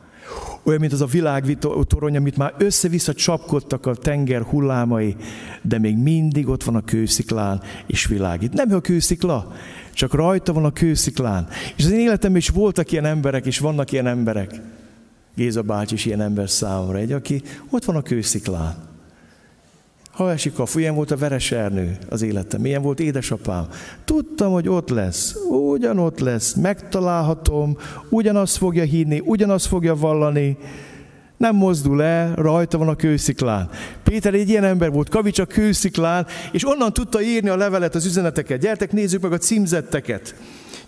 Olyan, mint az a világtorony, amit már össze-vissza csapkodtak a tenger hullámai, de még mindig ott van a kősziklán, és világít. Nem a kőszikla, csak rajta van a kősziklán. És az én életemben is voltak ilyen emberek, és vannak ilyen emberek. Géza bácsi is ilyen ember számomra. Egy, aki ott van a kősziklán. Ha esik a ilyen volt a veres ernő az életem, milyen volt édesapám. Tudtam, hogy ott lesz, ugyanott lesz, megtalálhatom, ugyanazt fogja hinni, ugyanazt fogja vallani, nem mozdul el, rajta van a kősziklán. Péter egy ilyen ember volt, kavics a kősziklán, és onnan tudta írni a levelet, az üzeneteket. Gyertek, nézzük meg a címzetteket.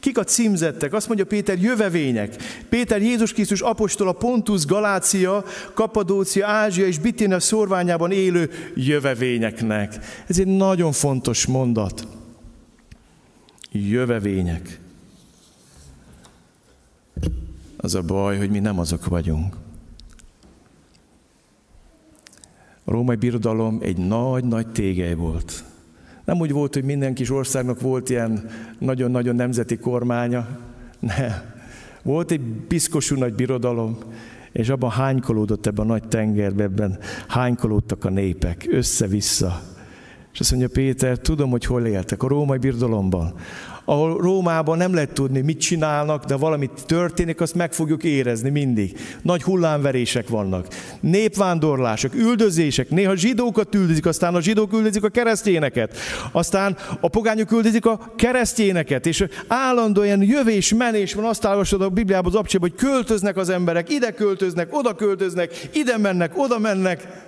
Kik a címzettek? Azt mondja Péter, jövevények. Péter Jézus Krisztus apostol a Pontus, Galácia, Kapadócia, Ázsia és Bitina szorványában élő jövevényeknek. Ez egy nagyon fontos mondat. Jövevények. Az a baj, hogy mi nem azok vagyunk. A római birodalom egy nagy-nagy tégely volt. Nem úgy volt, hogy minden kis országnak volt ilyen nagyon-nagyon nemzeti kormánya. Nem. Volt egy piszkosú nagy birodalom, és abban hánykolódott ebben a nagy tengerben, ebben hánykolódtak a népek, össze-vissza. És azt mondja Péter, tudom, hogy hol éltek, a római birodalomban. Ahol Rómában nem lehet tudni, mit csinálnak, de valamit történik, azt meg fogjuk érezni mindig. Nagy hullámverések vannak, népvándorlások, üldözések, néha zsidókat üldözik, aztán a zsidók üldözik a keresztényeket, aztán a pogányok üldözik a keresztényeket, és állandóan jövés, menés van, azt olvasod a Bibliában az abcsében, hogy költöznek az emberek, ide költöznek, oda költöznek, ide mennek, oda mennek.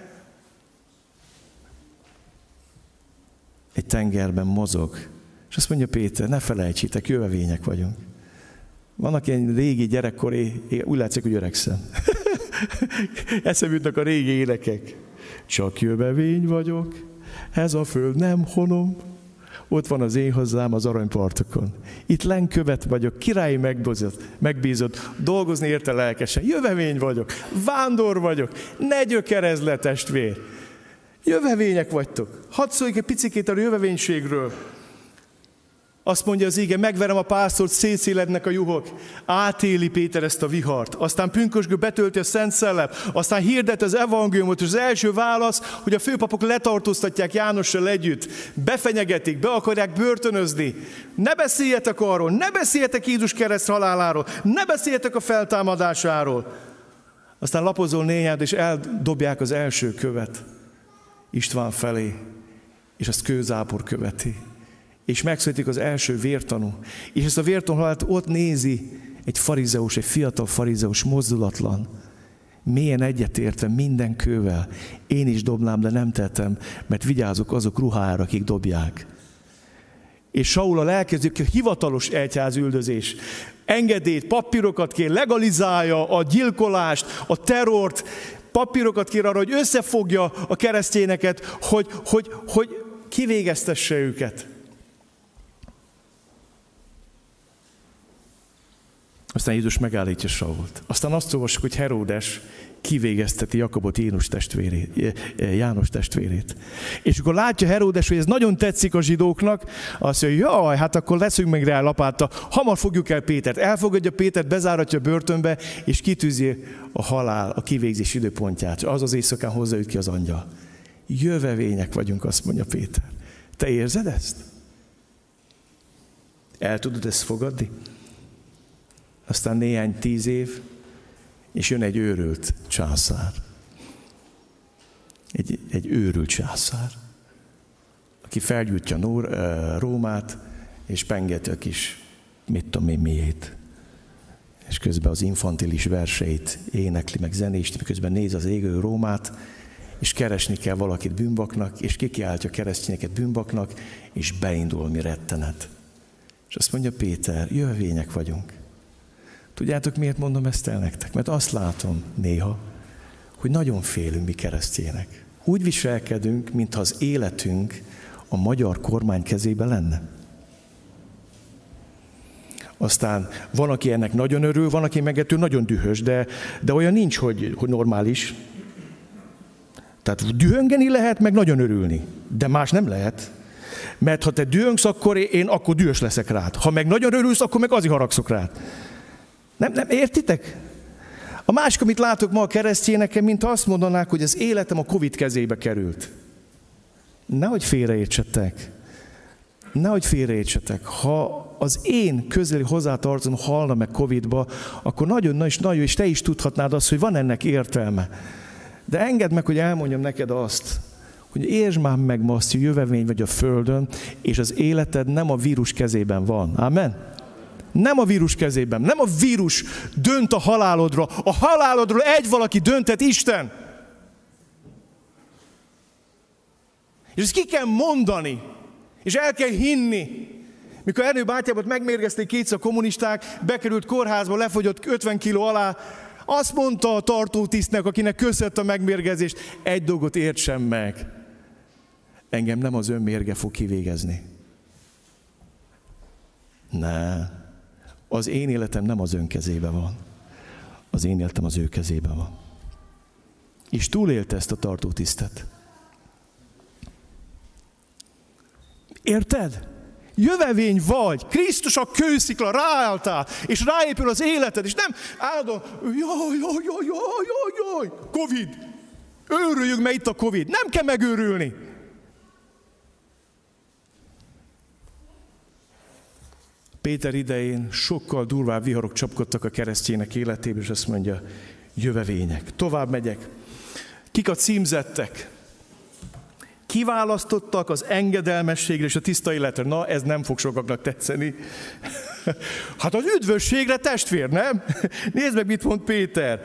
egy tengerben mozog. És azt mondja Péter, ne felejtsétek, jövevények vagyunk. Vannak ilyen régi gyerekkori, úgy látszik, hogy öregszem. Eszem jutnak a régi énekek. Csak jövevény vagyok, ez a föld nem honom, ott van az én hozzám az aranypartokon. Itt lenkövet vagyok, királyi megbízott, megbízott, dolgozni érte lelkesen. Jövevény vagyok, vándor vagyok, ne gyökerez le testvér. Jövevények vagytok. Hadd szóljunk egy picikét a jövevénységről. Azt mondja az ége, megverem a pásztort, szétszélednek a juhok. Átéli Péter ezt a vihart. Aztán pünkösgő betölti a Szent Szellem. Aztán hirdet az evangéliumot, és az első válasz, hogy a főpapok letartóztatják Jánossal együtt. Befenyegetik, be akarják börtönözni. Ne beszéljetek arról, ne beszéljetek Jézus kereszt haláláról, ne beszéljetek a feltámadásáról. Aztán lapozol néhány, és eldobják az első követ. István felé, és azt kőzápor követi. És megszületik az első vértanú. És ezt a vértanú halált ott nézi egy farizeus, egy fiatal farizeus, mozdulatlan. Milyen egyetértve minden kővel. Én is dobnám, de nem tettem, mert vigyázok azok ruhára, akik dobják. És Saul a lelkezdők a hivatalos egyház üldözés. Engedélyt, papírokat kér, legalizálja a gyilkolást, a terrort, papírokat kér arra, hogy összefogja a keresztényeket, hogy, hogy, hogy kivégeztesse őket. Aztán Jézus megállítja Sault. Aztán azt olvassuk, hogy Heródes kivégezteti Jakabot Jézus testvérét, János testvérét. És akkor látja Heródes, hogy ez nagyon tetszik a zsidóknak, azt mondja, jaj, hát akkor leszünk meg rá lapátta, hamar fogjuk el Pétert. Elfogadja Pétert, bezáratja a börtönbe, és kitűzi a halál, a kivégzés időpontját. Az az éjszakán hozzáüt ki az angyal. Jövevények vagyunk, azt mondja Péter. Te érzed ezt? El tudod ezt fogadni? Aztán néhány tíz év, és jön egy őrült császár. Egy, egy őrült császár, aki felgyújtja Nór, Rómát, és pengeti a kis, mit tudom én miét. És közben az infantilis verseit énekli, meg zenést, miközben néz az égő Rómát, és keresni kell valakit bűnbaknak, és kikiáltja keresztényeket bűnbaknak, és beindul mi rettenet. És azt mondja Péter, jövevények vagyunk. Tudjátok, miért mondom ezt el nektek? Mert azt látom néha, hogy nagyon félünk mi keresztjének. Úgy viselkedünk, mintha az életünk a magyar kormány kezébe lenne. Aztán van, aki ennek nagyon örül, van, aki meg ettől nagyon dühös, de, de olyan nincs, hogy, hogy normális. Tehát dühöngeni lehet, meg nagyon örülni. De más nem lehet. Mert ha te dühöngsz, akkor én akkor dühös leszek rád. Ha meg nagyon örülsz, akkor meg azért haragszok rád. Nem, nem értitek? A másik, amit látok ma a keresztényeken, mint azt mondanák, hogy az életem a Covid kezébe került. Nehogy félreértsetek. Nehogy félreértsetek. Ha az én közeli hozzátartozom halna meg Covidba, akkor nagyon nagy, nagyon, és te is tudhatnád azt, hogy van ennek értelme. De engedd meg, hogy elmondjam neked azt, hogy értsd már meg ma azt, hogy jövevény vagy a Földön, és az életed nem a vírus kezében van. Amen? Nem a vírus kezében, nem a vírus dönt a halálodra. A halálodról egy valaki döntet, Isten. És ezt ki kell mondani, és el kell hinni. Mikor Ernő bátyámat megmérgezték kétszer kommunisták, bekerült kórházba, lefogyott 50 kiló alá, azt mondta a tartótisztnek, akinek köszött a megmérgezést, egy dolgot értsem meg. Engem nem az önmérge fog kivégezni. Ne. Az én életem nem az ön kezébe van. Az én életem az ő kezébe van. És túlélte ezt a tartótisztet. Érted? Jövevény vagy, Krisztus a kőszikla, ráálltál, és ráépül az életed, és nem állandóan, jaj, jaj, jaj, jaj, jaj, jaj, Covid, őrüljünk, mert itt a Covid. Nem kell megőrülni. Péter idején sokkal durvább viharok csapkodtak a keresztjének életébe, és azt mondja, jövevények. Tovább megyek. Kik a címzettek? Kiválasztottak az engedelmességre és a tiszta életre. Na, ez nem fog sokaknak tetszeni. Hát az üdvösségre testvér, nem? Nézd meg, mit mond Péter.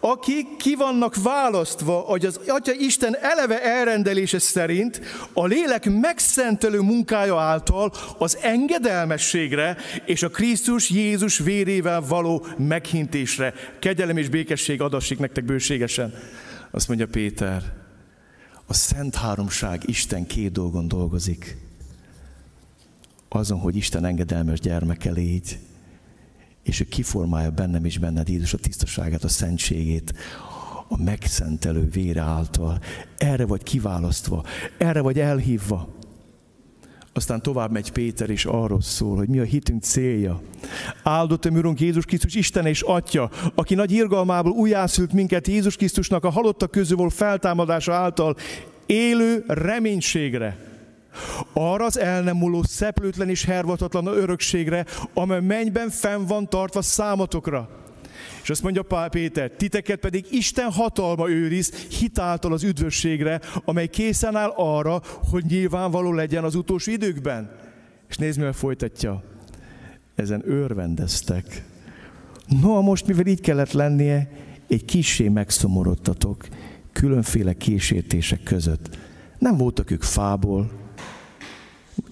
Akik ki vannak választva, hogy az Atya Isten eleve elrendelése szerint a lélek megszentelő munkája által az engedelmességre és a Krisztus Jézus vérével való meghintésre. Kegyelem és békesség adassék nektek bőségesen. Azt mondja Péter, a Szent Háromság Isten két dolgon dolgozik azon, hogy Isten engedelmes gyermeke légy, és ő kiformálja bennem és benned Jézus a tisztaságát, a szentségét, a megszentelő vére által. Erre vagy kiválasztva, erre vagy elhívva. Aztán tovább megy Péter, és arról szól, hogy mi a hitünk célja. Áldott a Urunk Jézus Krisztus Isten és Atya, aki nagy irgalmából újjászült minket Jézus Krisztusnak a halottak közül volt feltámadása által élő reménységre arra az el nem múló, szeplőtlen és hervatatlan örökségre, amely mennyben fenn van tartva számotokra. És azt mondja Pál Péter, titeket pedig Isten hatalma őriz hitáltal az üdvösségre, amely készen áll arra, hogy nyilvánvaló legyen az utolsó időkben. És nézd, mivel folytatja. Ezen örvendeztek. No, most mivel így kellett lennie, egy kissé megszomorodtatok különféle kísértések között. Nem voltak ők fából,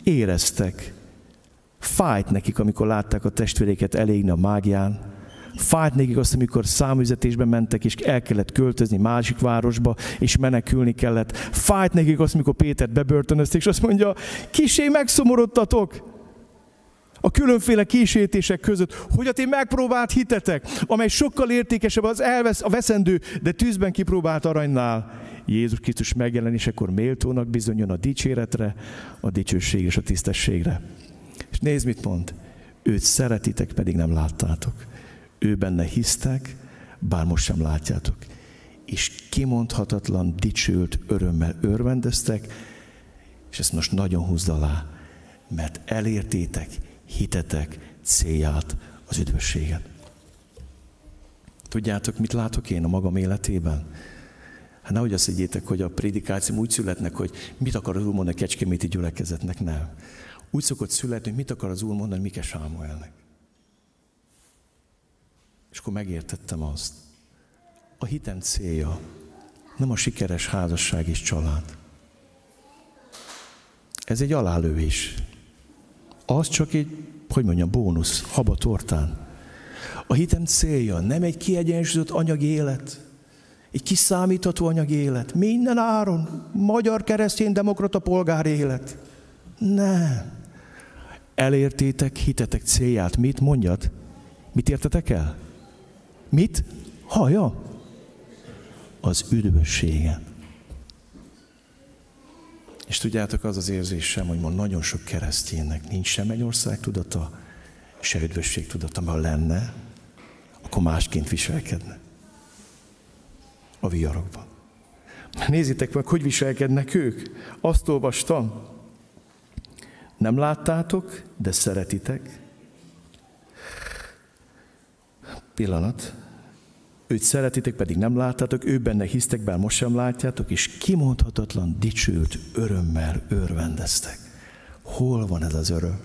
éreztek. Fájt nekik, amikor látták a testvéréket elégni a mágián. Fájt nekik azt, amikor számüzetésbe mentek, és el kellett költözni másik városba, és menekülni kellett. Fájt nekik azt, amikor Pétert bebörtönözték, és azt mondja, kisé megszomorodtatok a különféle kísértések között, hogy a ti megpróbált hitetek, amely sokkal értékesebb az elvesz, a veszendő, de tűzben kipróbált aranynál. Jézus Krisztus megjelenésekor méltónak bizonyon a dicséretre, a dicsőség és a tisztességre. És nézd, mit mond. Őt szeretitek, pedig nem láttátok. Ő benne hisztek, bár most sem látjátok. És kimondhatatlan, dicsőlt örömmel örvendeztek, és ezt most nagyon húzd alá, mert elértétek hitetek célját, az üdvösséget. Tudjátok, mit látok én a magam életében? Hát nehogy azt higgyétek, hogy a prédikáció úgy születnek, hogy mit akar az Úr mondani a kecskeméti gyülekezetnek, nem. Úgy szokott születni, hogy mit akar az Úr mondani Mike Sámuelnek. És akkor megértettem azt. A hitem célja nem a sikeres házasság és család. Ez egy alálövés. Az csak egy, hogy mondjam, bónusz, haba tortán. A hitem célja nem egy kiegyensúlyozott anyagi élet, egy kiszámítható anyagi élet, minden áron, magyar keresztény demokrata polgár élet. Nem. Elértétek hitetek célját. Mit mondjad? Mit értetek el? Mit? Haja? Az üdvösségen. És tudjátok, az az érzésem, hogy ma nagyon sok kereszténynek nincs sem egy ország tudata, se üdvösség tudata, ha lenne, akkor másként viselkedne a viharokban. Nézzétek meg, hogy viselkednek ők. Azt olvastam. Nem láttátok, de szeretitek. Pillanat. Őt szeretitek, pedig nem láttátok, ő benne hisztek, bár most sem látjátok, és kimondhatatlan dicsőt örömmel örvendeztek. Hol van ez az öröm?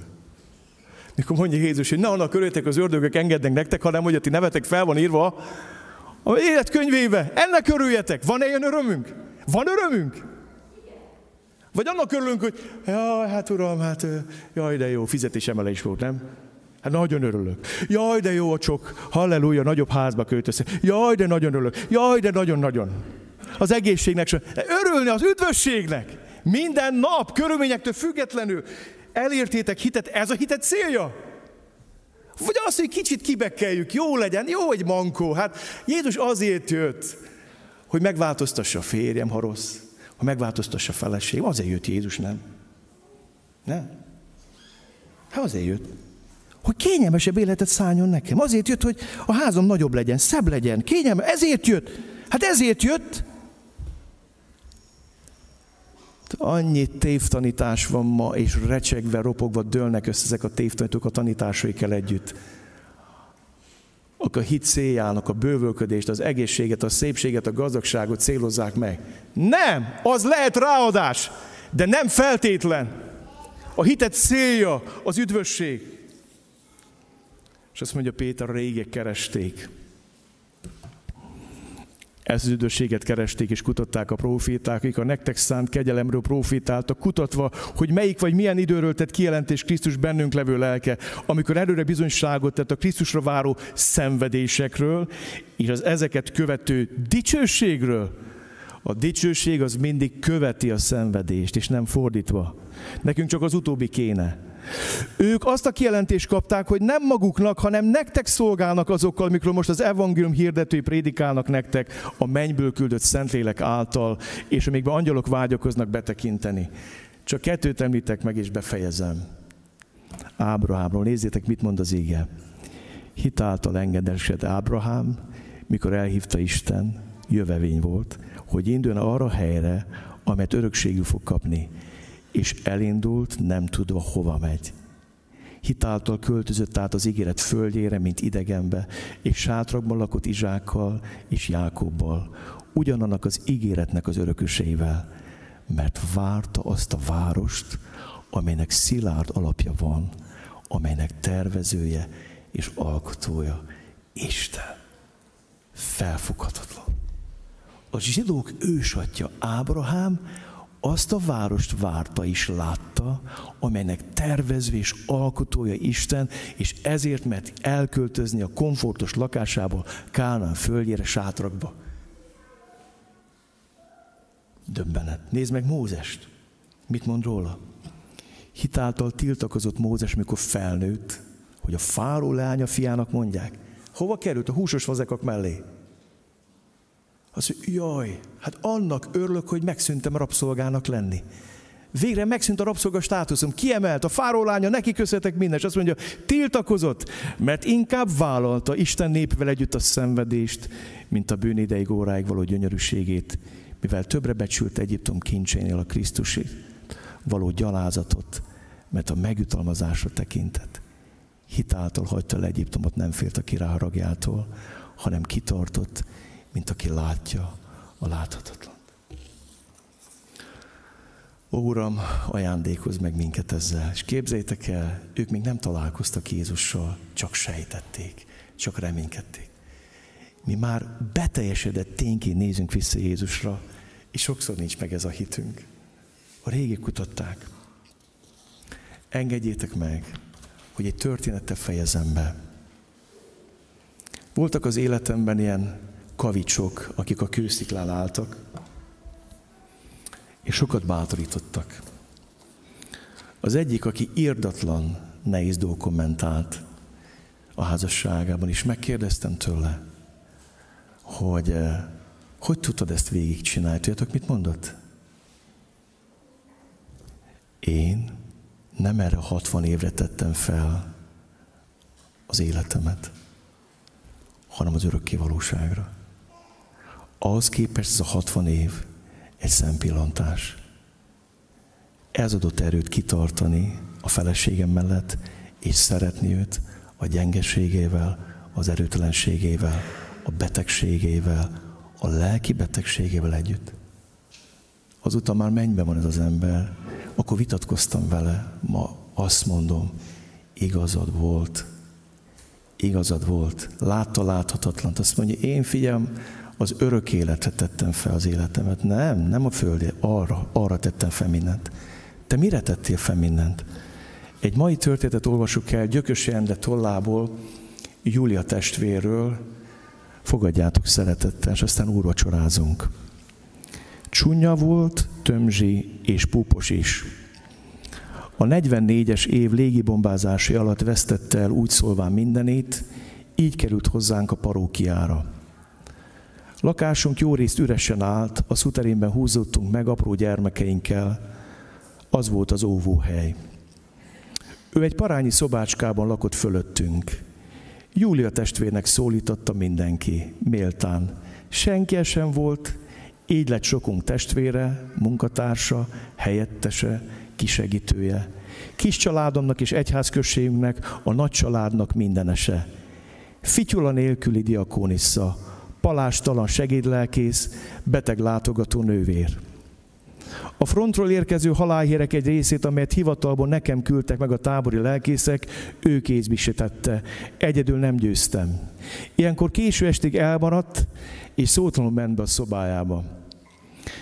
Mikor mondja Jézus, hogy ne annak örüljetek az ördögök engednek nektek, hanem hogy a ti nevetek fel van írva a életkönyvébe. Ennek örüljetek. Van ilyen örömünk? Van örömünk? Vagy annak örülünk, hogy jaj, hát uram, hát jaj, de jó, fizetésemelés volt, nem? Hát nagyon örülök. Jaj, de jó a csok. Halleluja, nagyobb házba költöztek. Jaj, de nagyon örülök. Jaj, de nagyon-nagyon. Az egészségnek sem. Örülni az üdvösségnek. Minden nap, körülményektől függetlenül elértétek hitet. Ez a hitet célja. Vagy az, hogy kicsit kibekkeljük, jó legyen, jó, hogy mankó. Hát Jézus azért jött, hogy megváltoztassa a férjem, ha rossz, hogy megváltoztassa a feleség. Azért jött Jézus, nem? Nem? Hát azért jött hogy kényelmesebb életet szálljon nekem. Azért jött, hogy a házam nagyobb legyen, szebb legyen, kényelmes. Ezért jött. Hát ezért jött. annyi tévtanítás van ma, és recsegve, ropogva dőlnek össze ezek a tévtanítók a tanításaikkel együtt. A hit céljának a bővölködést, az egészséget, a szépséget, a gazdagságot célozzák meg. Nem! Az lehet ráadás, de nem feltétlen. A hitet célja az üdvösség. És azt mondja Péter, régek keresték. Ezt az üdvösséget keresték és kutatták a proféták, akik a nektek szánt kegyelemről profétáltak, kutatva, hogy melyik vagy milyen időről tett kijelentés Krisztus bennünk levő lelke, amikor előre bizonyságot tett a Krisztusra váró szenvedésekről, és az ezeket követő dicsőségről. A dicsőség az mindig követi a szenvedést, és nem fordítva. Nekünk csak az utóbbi kéne. Ők azt a kijelentést kapták, hogy nem maguknak, hanem nektek szolgálnak azokkal, mikor most az evangélium hirdetői prédikálnak nektek a mennyből küldött Szentlélek által, és amikben angyalok vágyakoznak betekinteni. Csak kettőt említek meg, és befejezem. Ábrahámról. Nézzétek, mit mond az ége. Hitáltal engedesedett Ábrahám, mikor elhívta Isten, jövevény volt, hogy induljon arra a helyre, amelyet örökségül fog kapni és elindult, nem tudva hova megy. Hitáltal költözött át az ígéret földjére, mint idegenbe, és sátrakban lakott Izsákkal és Jákobbal, ugyanannak az ígéretnek az örököseivel, mert várta azt a várost, amelynek szilárd alapja van, amelynek tervezője és alkotója Isten. Felfoghatatlan. A zsidók ősatja Ábrahám azt a várost várta és látta, amelynek tervező és alkotója Isten, és ezért mert elköltözni a komfortos lakásából Kálnán földjére, sátrakba. Döbbenet. Nézd meg Mózest. Mit mond róla? Hitáltal tiltakozott Mózes, mikor felnőtt, hogy a fáró leánya fiának mondják. Hova került? A húsos vazekak mellé. Azt jaj, hát annak örülök, hogy megszűntem rabszolgának lenni. Végre megszűnt a rabszolga státuszom, kiemelt a fáró lánya, neki köszönhetek minden, és azt mondja, tiltakozott, mert inkább vállalta Isten népvel együtt a szenvedést, mint a bűnideig óráig való gyönyörűségét, mivel többre becsült Egyiptom kincsénél a Krisztusi való gyalázatot, mert a megjutalmazásra tekintett. Hitáltal hagyta le Egyiptomot, nem félt a király haragjától, hanem kitartott, mint aki látja a láthatatlan. Ó, Uram, ajándékozz meg minket ezzel. És képzeljétek el, ők még nem találkoztak Jézussal, csak sejtették, csak reménykedték. Mi már beteljesedett tényként nézünk vissza Jézusra, és sokszor nincs meg ez a hitünk. A régi kutatták. Engedjétek meg, hogy egy történettel fejezem be. Voltak az életemben ilyen kavicsok, akik a kősziklán álltak, és sokat bátorítottak. Az egyik, aki írdatlan, nehéz kommentált a házasságában, és megkérdeztem tőle, hogy eh, hogy tudtad ezt végigcsinálni? Tudjátok, mit mondott? Én nem erre 60 évre tettem fel az életemet, hanem az örökké valóságra. Ahhoz képest ez a 60 év egy szempillantás. Ez adott erőt kitartani a feleségem mellett, és szeretni őt a gyengeségével, az erőtelenségével, a betegségével, a lelki betegségével együtt. Azután már mennybe van ez az ember, akkor vitatkoztam vele, ma azt mondom, igazad volt, igazad volt, látta láthatatlant. Azt mondja, én figyelm, az örök életre tettem fel az életemet. Nem, nem a földé, arra, arra tettem fel mindent. Te mire tettél fel mindent? Egy mai történetet olvasuk el Gyökös Endre tollából, Júlia testvérről, fogadjátok szeretettel, és aztán úrvacsorázunk. Csunya volt, tömzsi és púpos is. A 44-es év légibombázási alatt vesztette el úgy szólván mindenét, így került hozzánk a parókiára. Lakásunk jó részt üresen állt, a szuterénben húzottunk meg apró gyermekeinkkel. Az volt az óvóhely. Ő egy parányi szobácskában lakott fölöttünk. Júlia testvérnek szólította mindenki, méltán. Senki sem volt, Így lett sokunk testvére, munkatársa, helyettese, kisegítője. Kis családomnak és egyházközségünknek, a nagy családnak mindenese. Fityula nélküli diakónissza, palástalan segédlelkész, beteg látogató nővér. A frontról érkező halálhírek egy részét, amelyet hivatalból nekem küldtek meg a tábori lelkészek, ő kézbisítette. Egyedül nem győztem. Ilyenkor késő estig elmaradt, és szótlanul ment be a szobájába.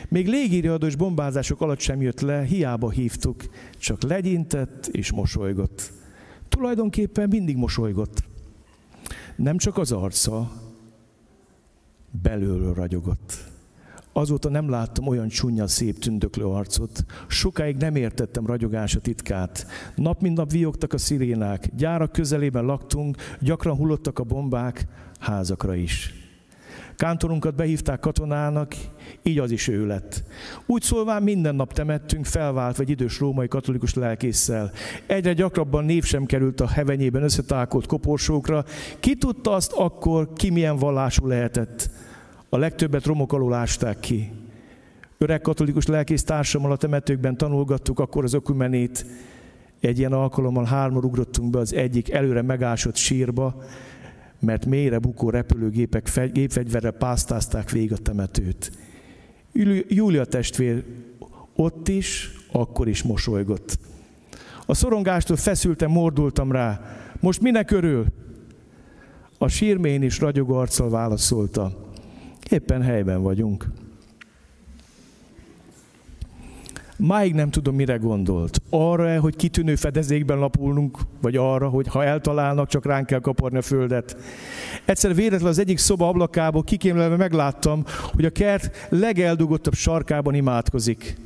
Még légiriadós bombázások alatt sem jött le, hiába hívtuk, csak legyintett és mosolygott. Tulajdonképpen mindig mosolygott. Nem csak az arca, belülről ragyogott. Azóta nem láttam olyan csúnya, szép, tündöklő arcot. Sokáig nem értettem ragyogása titkát. Nap mint nap viogtak a szirénák, gyárak közelében laktunk, gyakran hullottak a bombák, házakra is. Kántorunkat behívták katonának, így az is ő lett. Úgy szólván minden nap temettünk, felvált vagy idős római katolikus lelkésszel. Egyre gyakrabban név sem került a hevenyében összetálkolt koporsókra. Ki tudta azt akkor, ki milyen vallású lehetett? A legtöbbet romok alól ásták ki. Öreg katolikus lelkész társammal a temetőkben tanulgattuk akkor az ökumenét. Egy ilyen alkalommal hárman ugrottunk be az egyik előre megásott sírba, mert mélyre bukó repülőgépek gépfegyverrel pásztázták végig a temetőt. Júlia testvér ott is, akkor is mosolygott. A szorongástól feszültem, mordultam rá. Most minek örül? A sírmén is ragyogó arccal válaszolta. Éppen helyben vagyunk. Máig nem tudom, mire gondolt. Arra, hogy kitűnő fedezékben lapulnunk, vagy arra, hogy ha eltalálnak, csak ránk kell kaparni a földet. Egyszer véletlenül az egyik szoba ablakából kikémlelve megláttam, hogy a kert legeldugottabb sarkában imádkozik.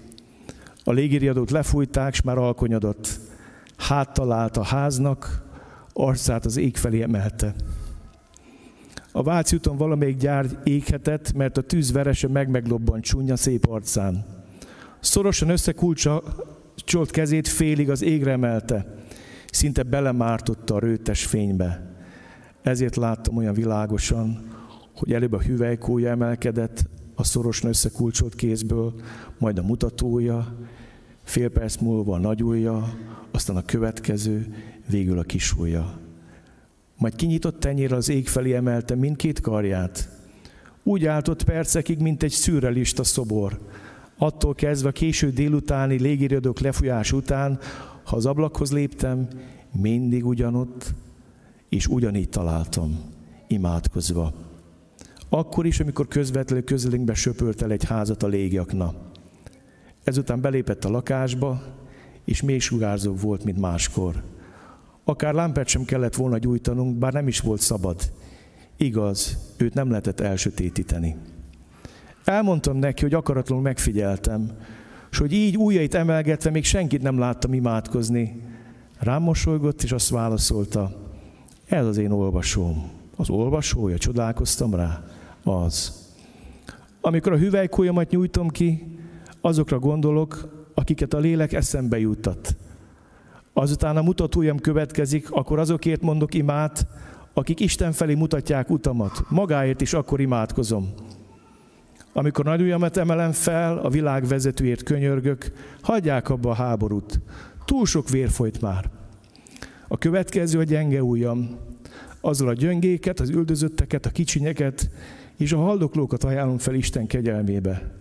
A légiriadót lefújták, és már alkonyodott. Háttalált a háznak, arcát az ég felé emelte. A Váci úton valamelyik gyár éghetett, mert a tűz verese meg-meglobban csúnya szép arcán. Szorosan összekulcsolt kezét félig az égre emelte, szinte belemártotta a rőtes fénybe. Ezért láttam olyan világosan, hogy előbb a hüvelykója emelkedett a szorosan összekulcsolt kézből, majd a mutatója, fél perc múlva a nagyújja, aztán a következő, végül a kisújja. Majd kinyitott tenyér az ég felé emelte mindkét karját. Úgy álltott percekig, mint egy szürrelista szobor. Attól kezdve késő délutáni légiriadók lefújás után, ha az ablakhoz léptem, mindig ugyanott, és ugyanígy találtam, imádkozva. Akkor is, amikor közvetlenül közelünkbe söpört el egy házat a légiakna. Ezután belépett a lakásba, és mély sugárzó volt, mint máskor. Akár lámpát sem kellett volna gyújtanunk, bár nem is volt szabad. Igaz, őt nem lehetett elsötétíteni. Elmondtam neki, hogy akaratlanul megfigyeltem, és hogy így ujjait emelgetve még senkit nem láttam imádkozni. Rám mosolygott, és azt válaszolta, ez az én olvasóm. Az olvasója, csodálkoztam rá, az. Amikor a hüvelykújamat nyújtom ki, azokra gondolok, akiket a lélek eszembe juttat azután a mutatójam következik, akkor azokért mondok imát, akik Isten felé mutatják utamat. Magáért is akkor imádkozom. Amikor nagy ujjamat emelem fel, a világ vezetőért könyörgök, hagyják abba a háborút. Túl sok vér folyt már. A következő a gyenge ujjam. Azzal a gyöngéket, az üldözötteket, a kicsinyeket és a haldoklókat ajánlom fel Isten kegyelmébe.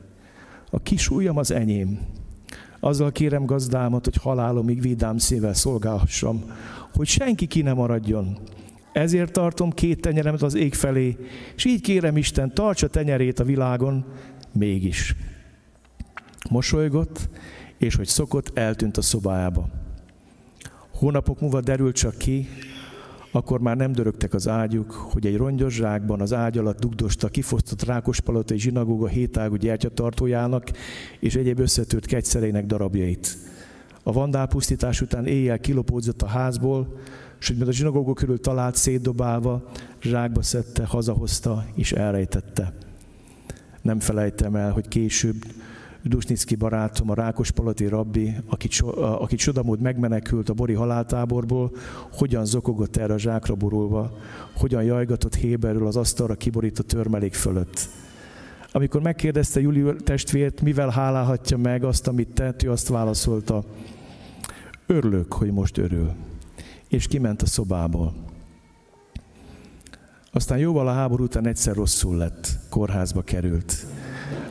A kis ujjam az enyém. Azzal kérem gazdámat, hogy halálomig vidám szívvel szolgálhassam, hogy senki ki ne maradjon. Ezért tartom két tenyeremet az ég felé, és így kérem Isten, tartsa tenyerét a világon, mégis. Mosolygott, és hogy szokott, eltűnt a szobájába. Hónapok múlva derült csak ki, akkor már nem dörögtek az ágyuk, hogy egy rongyos zsákban az ágy alatt dugdosta kifosztott Rákospalotai zsinagóga hétágú gyertyatartójának és egyéb összetört kegyszerének darabjait. A vandálpusztítás után éjjel kilopódzott a házból, és hogy a zsinagóga körül talált szétdobálva, zsákba szedte, hazahozta és elrejtette. Nem felejtem el, hogy később Dusnicki barátom, a Rákospaloti rabbi, aki, aki csodamód megmenekült a bori haláltáborból, hogyan zokogott erre a zsákra borulva, hogyan jajgatott Héberül az asztalra kiborított törmelék fölött. Amikor megkérdezte Juli testvért, mivel hálálhatja meg azt, amit tett, ő azt válaszolta, örülök, hogy most örül. És kiment a szobából. Aztán jóval a háború után egyszer rosszul lett, kórházba került.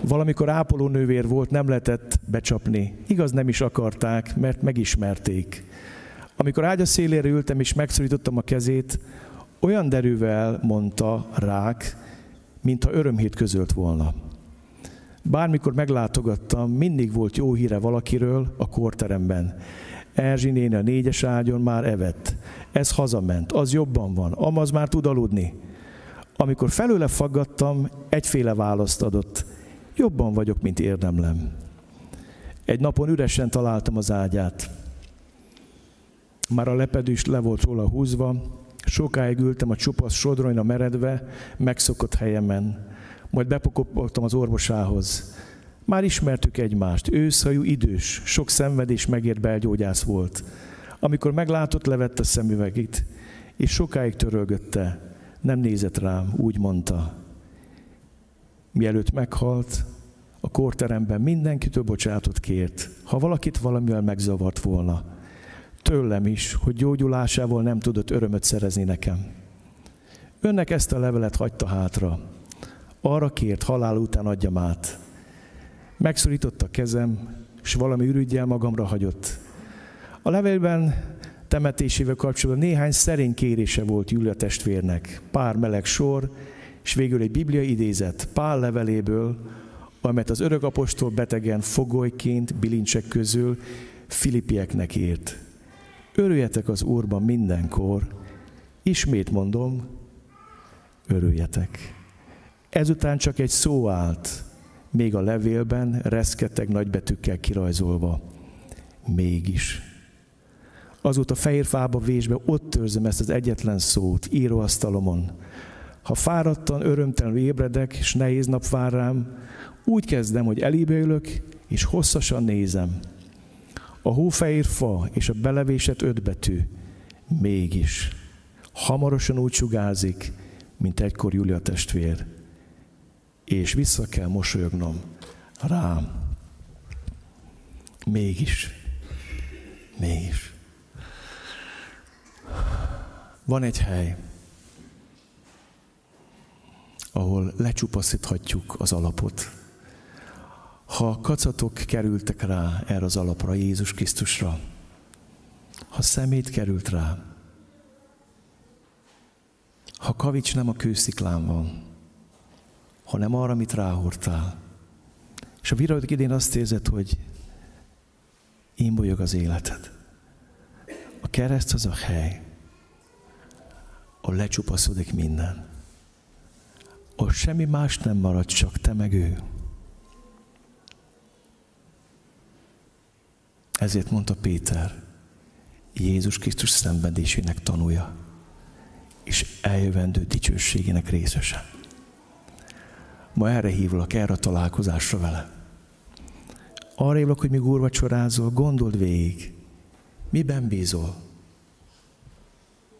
Valamikor ápolónővér volt, nem lehetett becsapni. Igaz, nem is akarták, mert megismerték. Amikor ágya szélére ültem és megszorítottam a kezét, olyan derűvel mondta rák, mintha örömhét közölt volna. Bármikor meglátogattam, mindig volt jó híre valakiről a kórteremben. Erzsi néni a négyes ágyon már evett. Ez hazament, az jobban van, amaz már tud aludni. Amikor felőle faggattam, egyféle választ adott. Jobban vagyok, mint érdemlem. Egy napon üresen találtam az ágyát. Már a lepedős le volt róla húzva, sokáig ültem a csupasz sodronyra meredve, megszokott helyemen. Majd bepokopoltam az orvosához. Már ismertük egymást, őszajú, idős, sok szenvedés megért belgyógyász volt. Amikor meglátott, levette szemüvegét, és sokáig törölgötte. Nem nézett rám, úgy mondta. Mielőtt meghalt, a kórteremben mindenkitől bocsátot kért, ha valakit valamivel megzavart volna. Tőlem is, hogy gyógyulásával nem tudott örömöt szerezni nekem. Önnek ezt a levelet hagyta hátra. Arra kért, halál után adjam át. Megszorította a kezem, és valami ürügyel magamra hagyott. A levélben temetésével kapcsolatban néhány szerény kérése volt Júlia testvérnek. Pár meleg sor, és végül egy biblia idézet Pál leveléből, amelyet az örök apostol betegen fogolyként bilincsek közül Filippieknek írt. Örüljetek az Úrban mindenkor, ismét mondom, örüljetek. Ezután csak egy szó állt, még a levélben reszketeg nagybetűkkel kirajzolva. Mégis. Azóta fehér fába vésbe ott törzöm ezt az egyetlen szót, íróasztalomon. Ha fáradtan, örömtelenül ébredek, és nehéz nap vár rám, úgy kezdem, hogy elébe ülök, és hosszasan nézem. A hófehér fa és a belevésett ötbetű mégis hamarosan úgy sugárzik, mint egykor Julia testvér. És vissza kell mosolyognom rám. Mégis. Mégis. Van egy hely, ahol lecsupaszíthatjuk az alapot. Ha kacatok kerültek rá erre az alapra, Jézus Krisztusra, ha szemét került rá, ha kavics nem a kősziklán van, hanem arra, amit ráhordtál, és a viradok idén azt érzed, hogy én bolyog az életed. A kereszt az a hely, ahol lecsupaszodik minden. Ott semmi más nem marad, csak te meg ő. Ezért mondta Péter, Jézus Krisztus szenvedésének tanúja, és eljövendő dicsőségének részese. Ma erre hívlak, erre a találkozásra vele. Arra hívlak, hogy míg úrvacsorázol, gondold végig, miben bízol?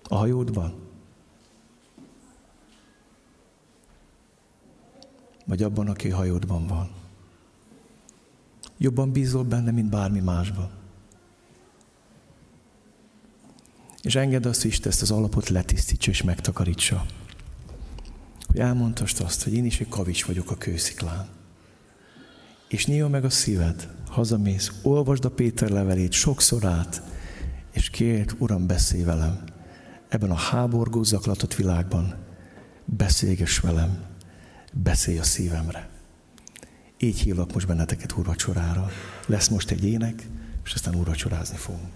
A hajódban? Vagy abban, aki hajódban van? Jobban bízol benne, mint bármi másban. És engedd azt is, ezt az alapot letisztítsa és megtakarítsa. Hogy elmondtast azt, hogy én is egy kavics vagyok a kősziklán. És nyílja meg a szíved, hazamész, olvasd a Péter levelét sokszor át, és kérd, Uram, beszélj velem. Ebben a háborgó zaklatott világban beszélgess velem, beszélj a szívemre. Így hívlak most benneteket úrvacsorára. Lesz most egy ének, és aztán úrvacsorázni fogunk.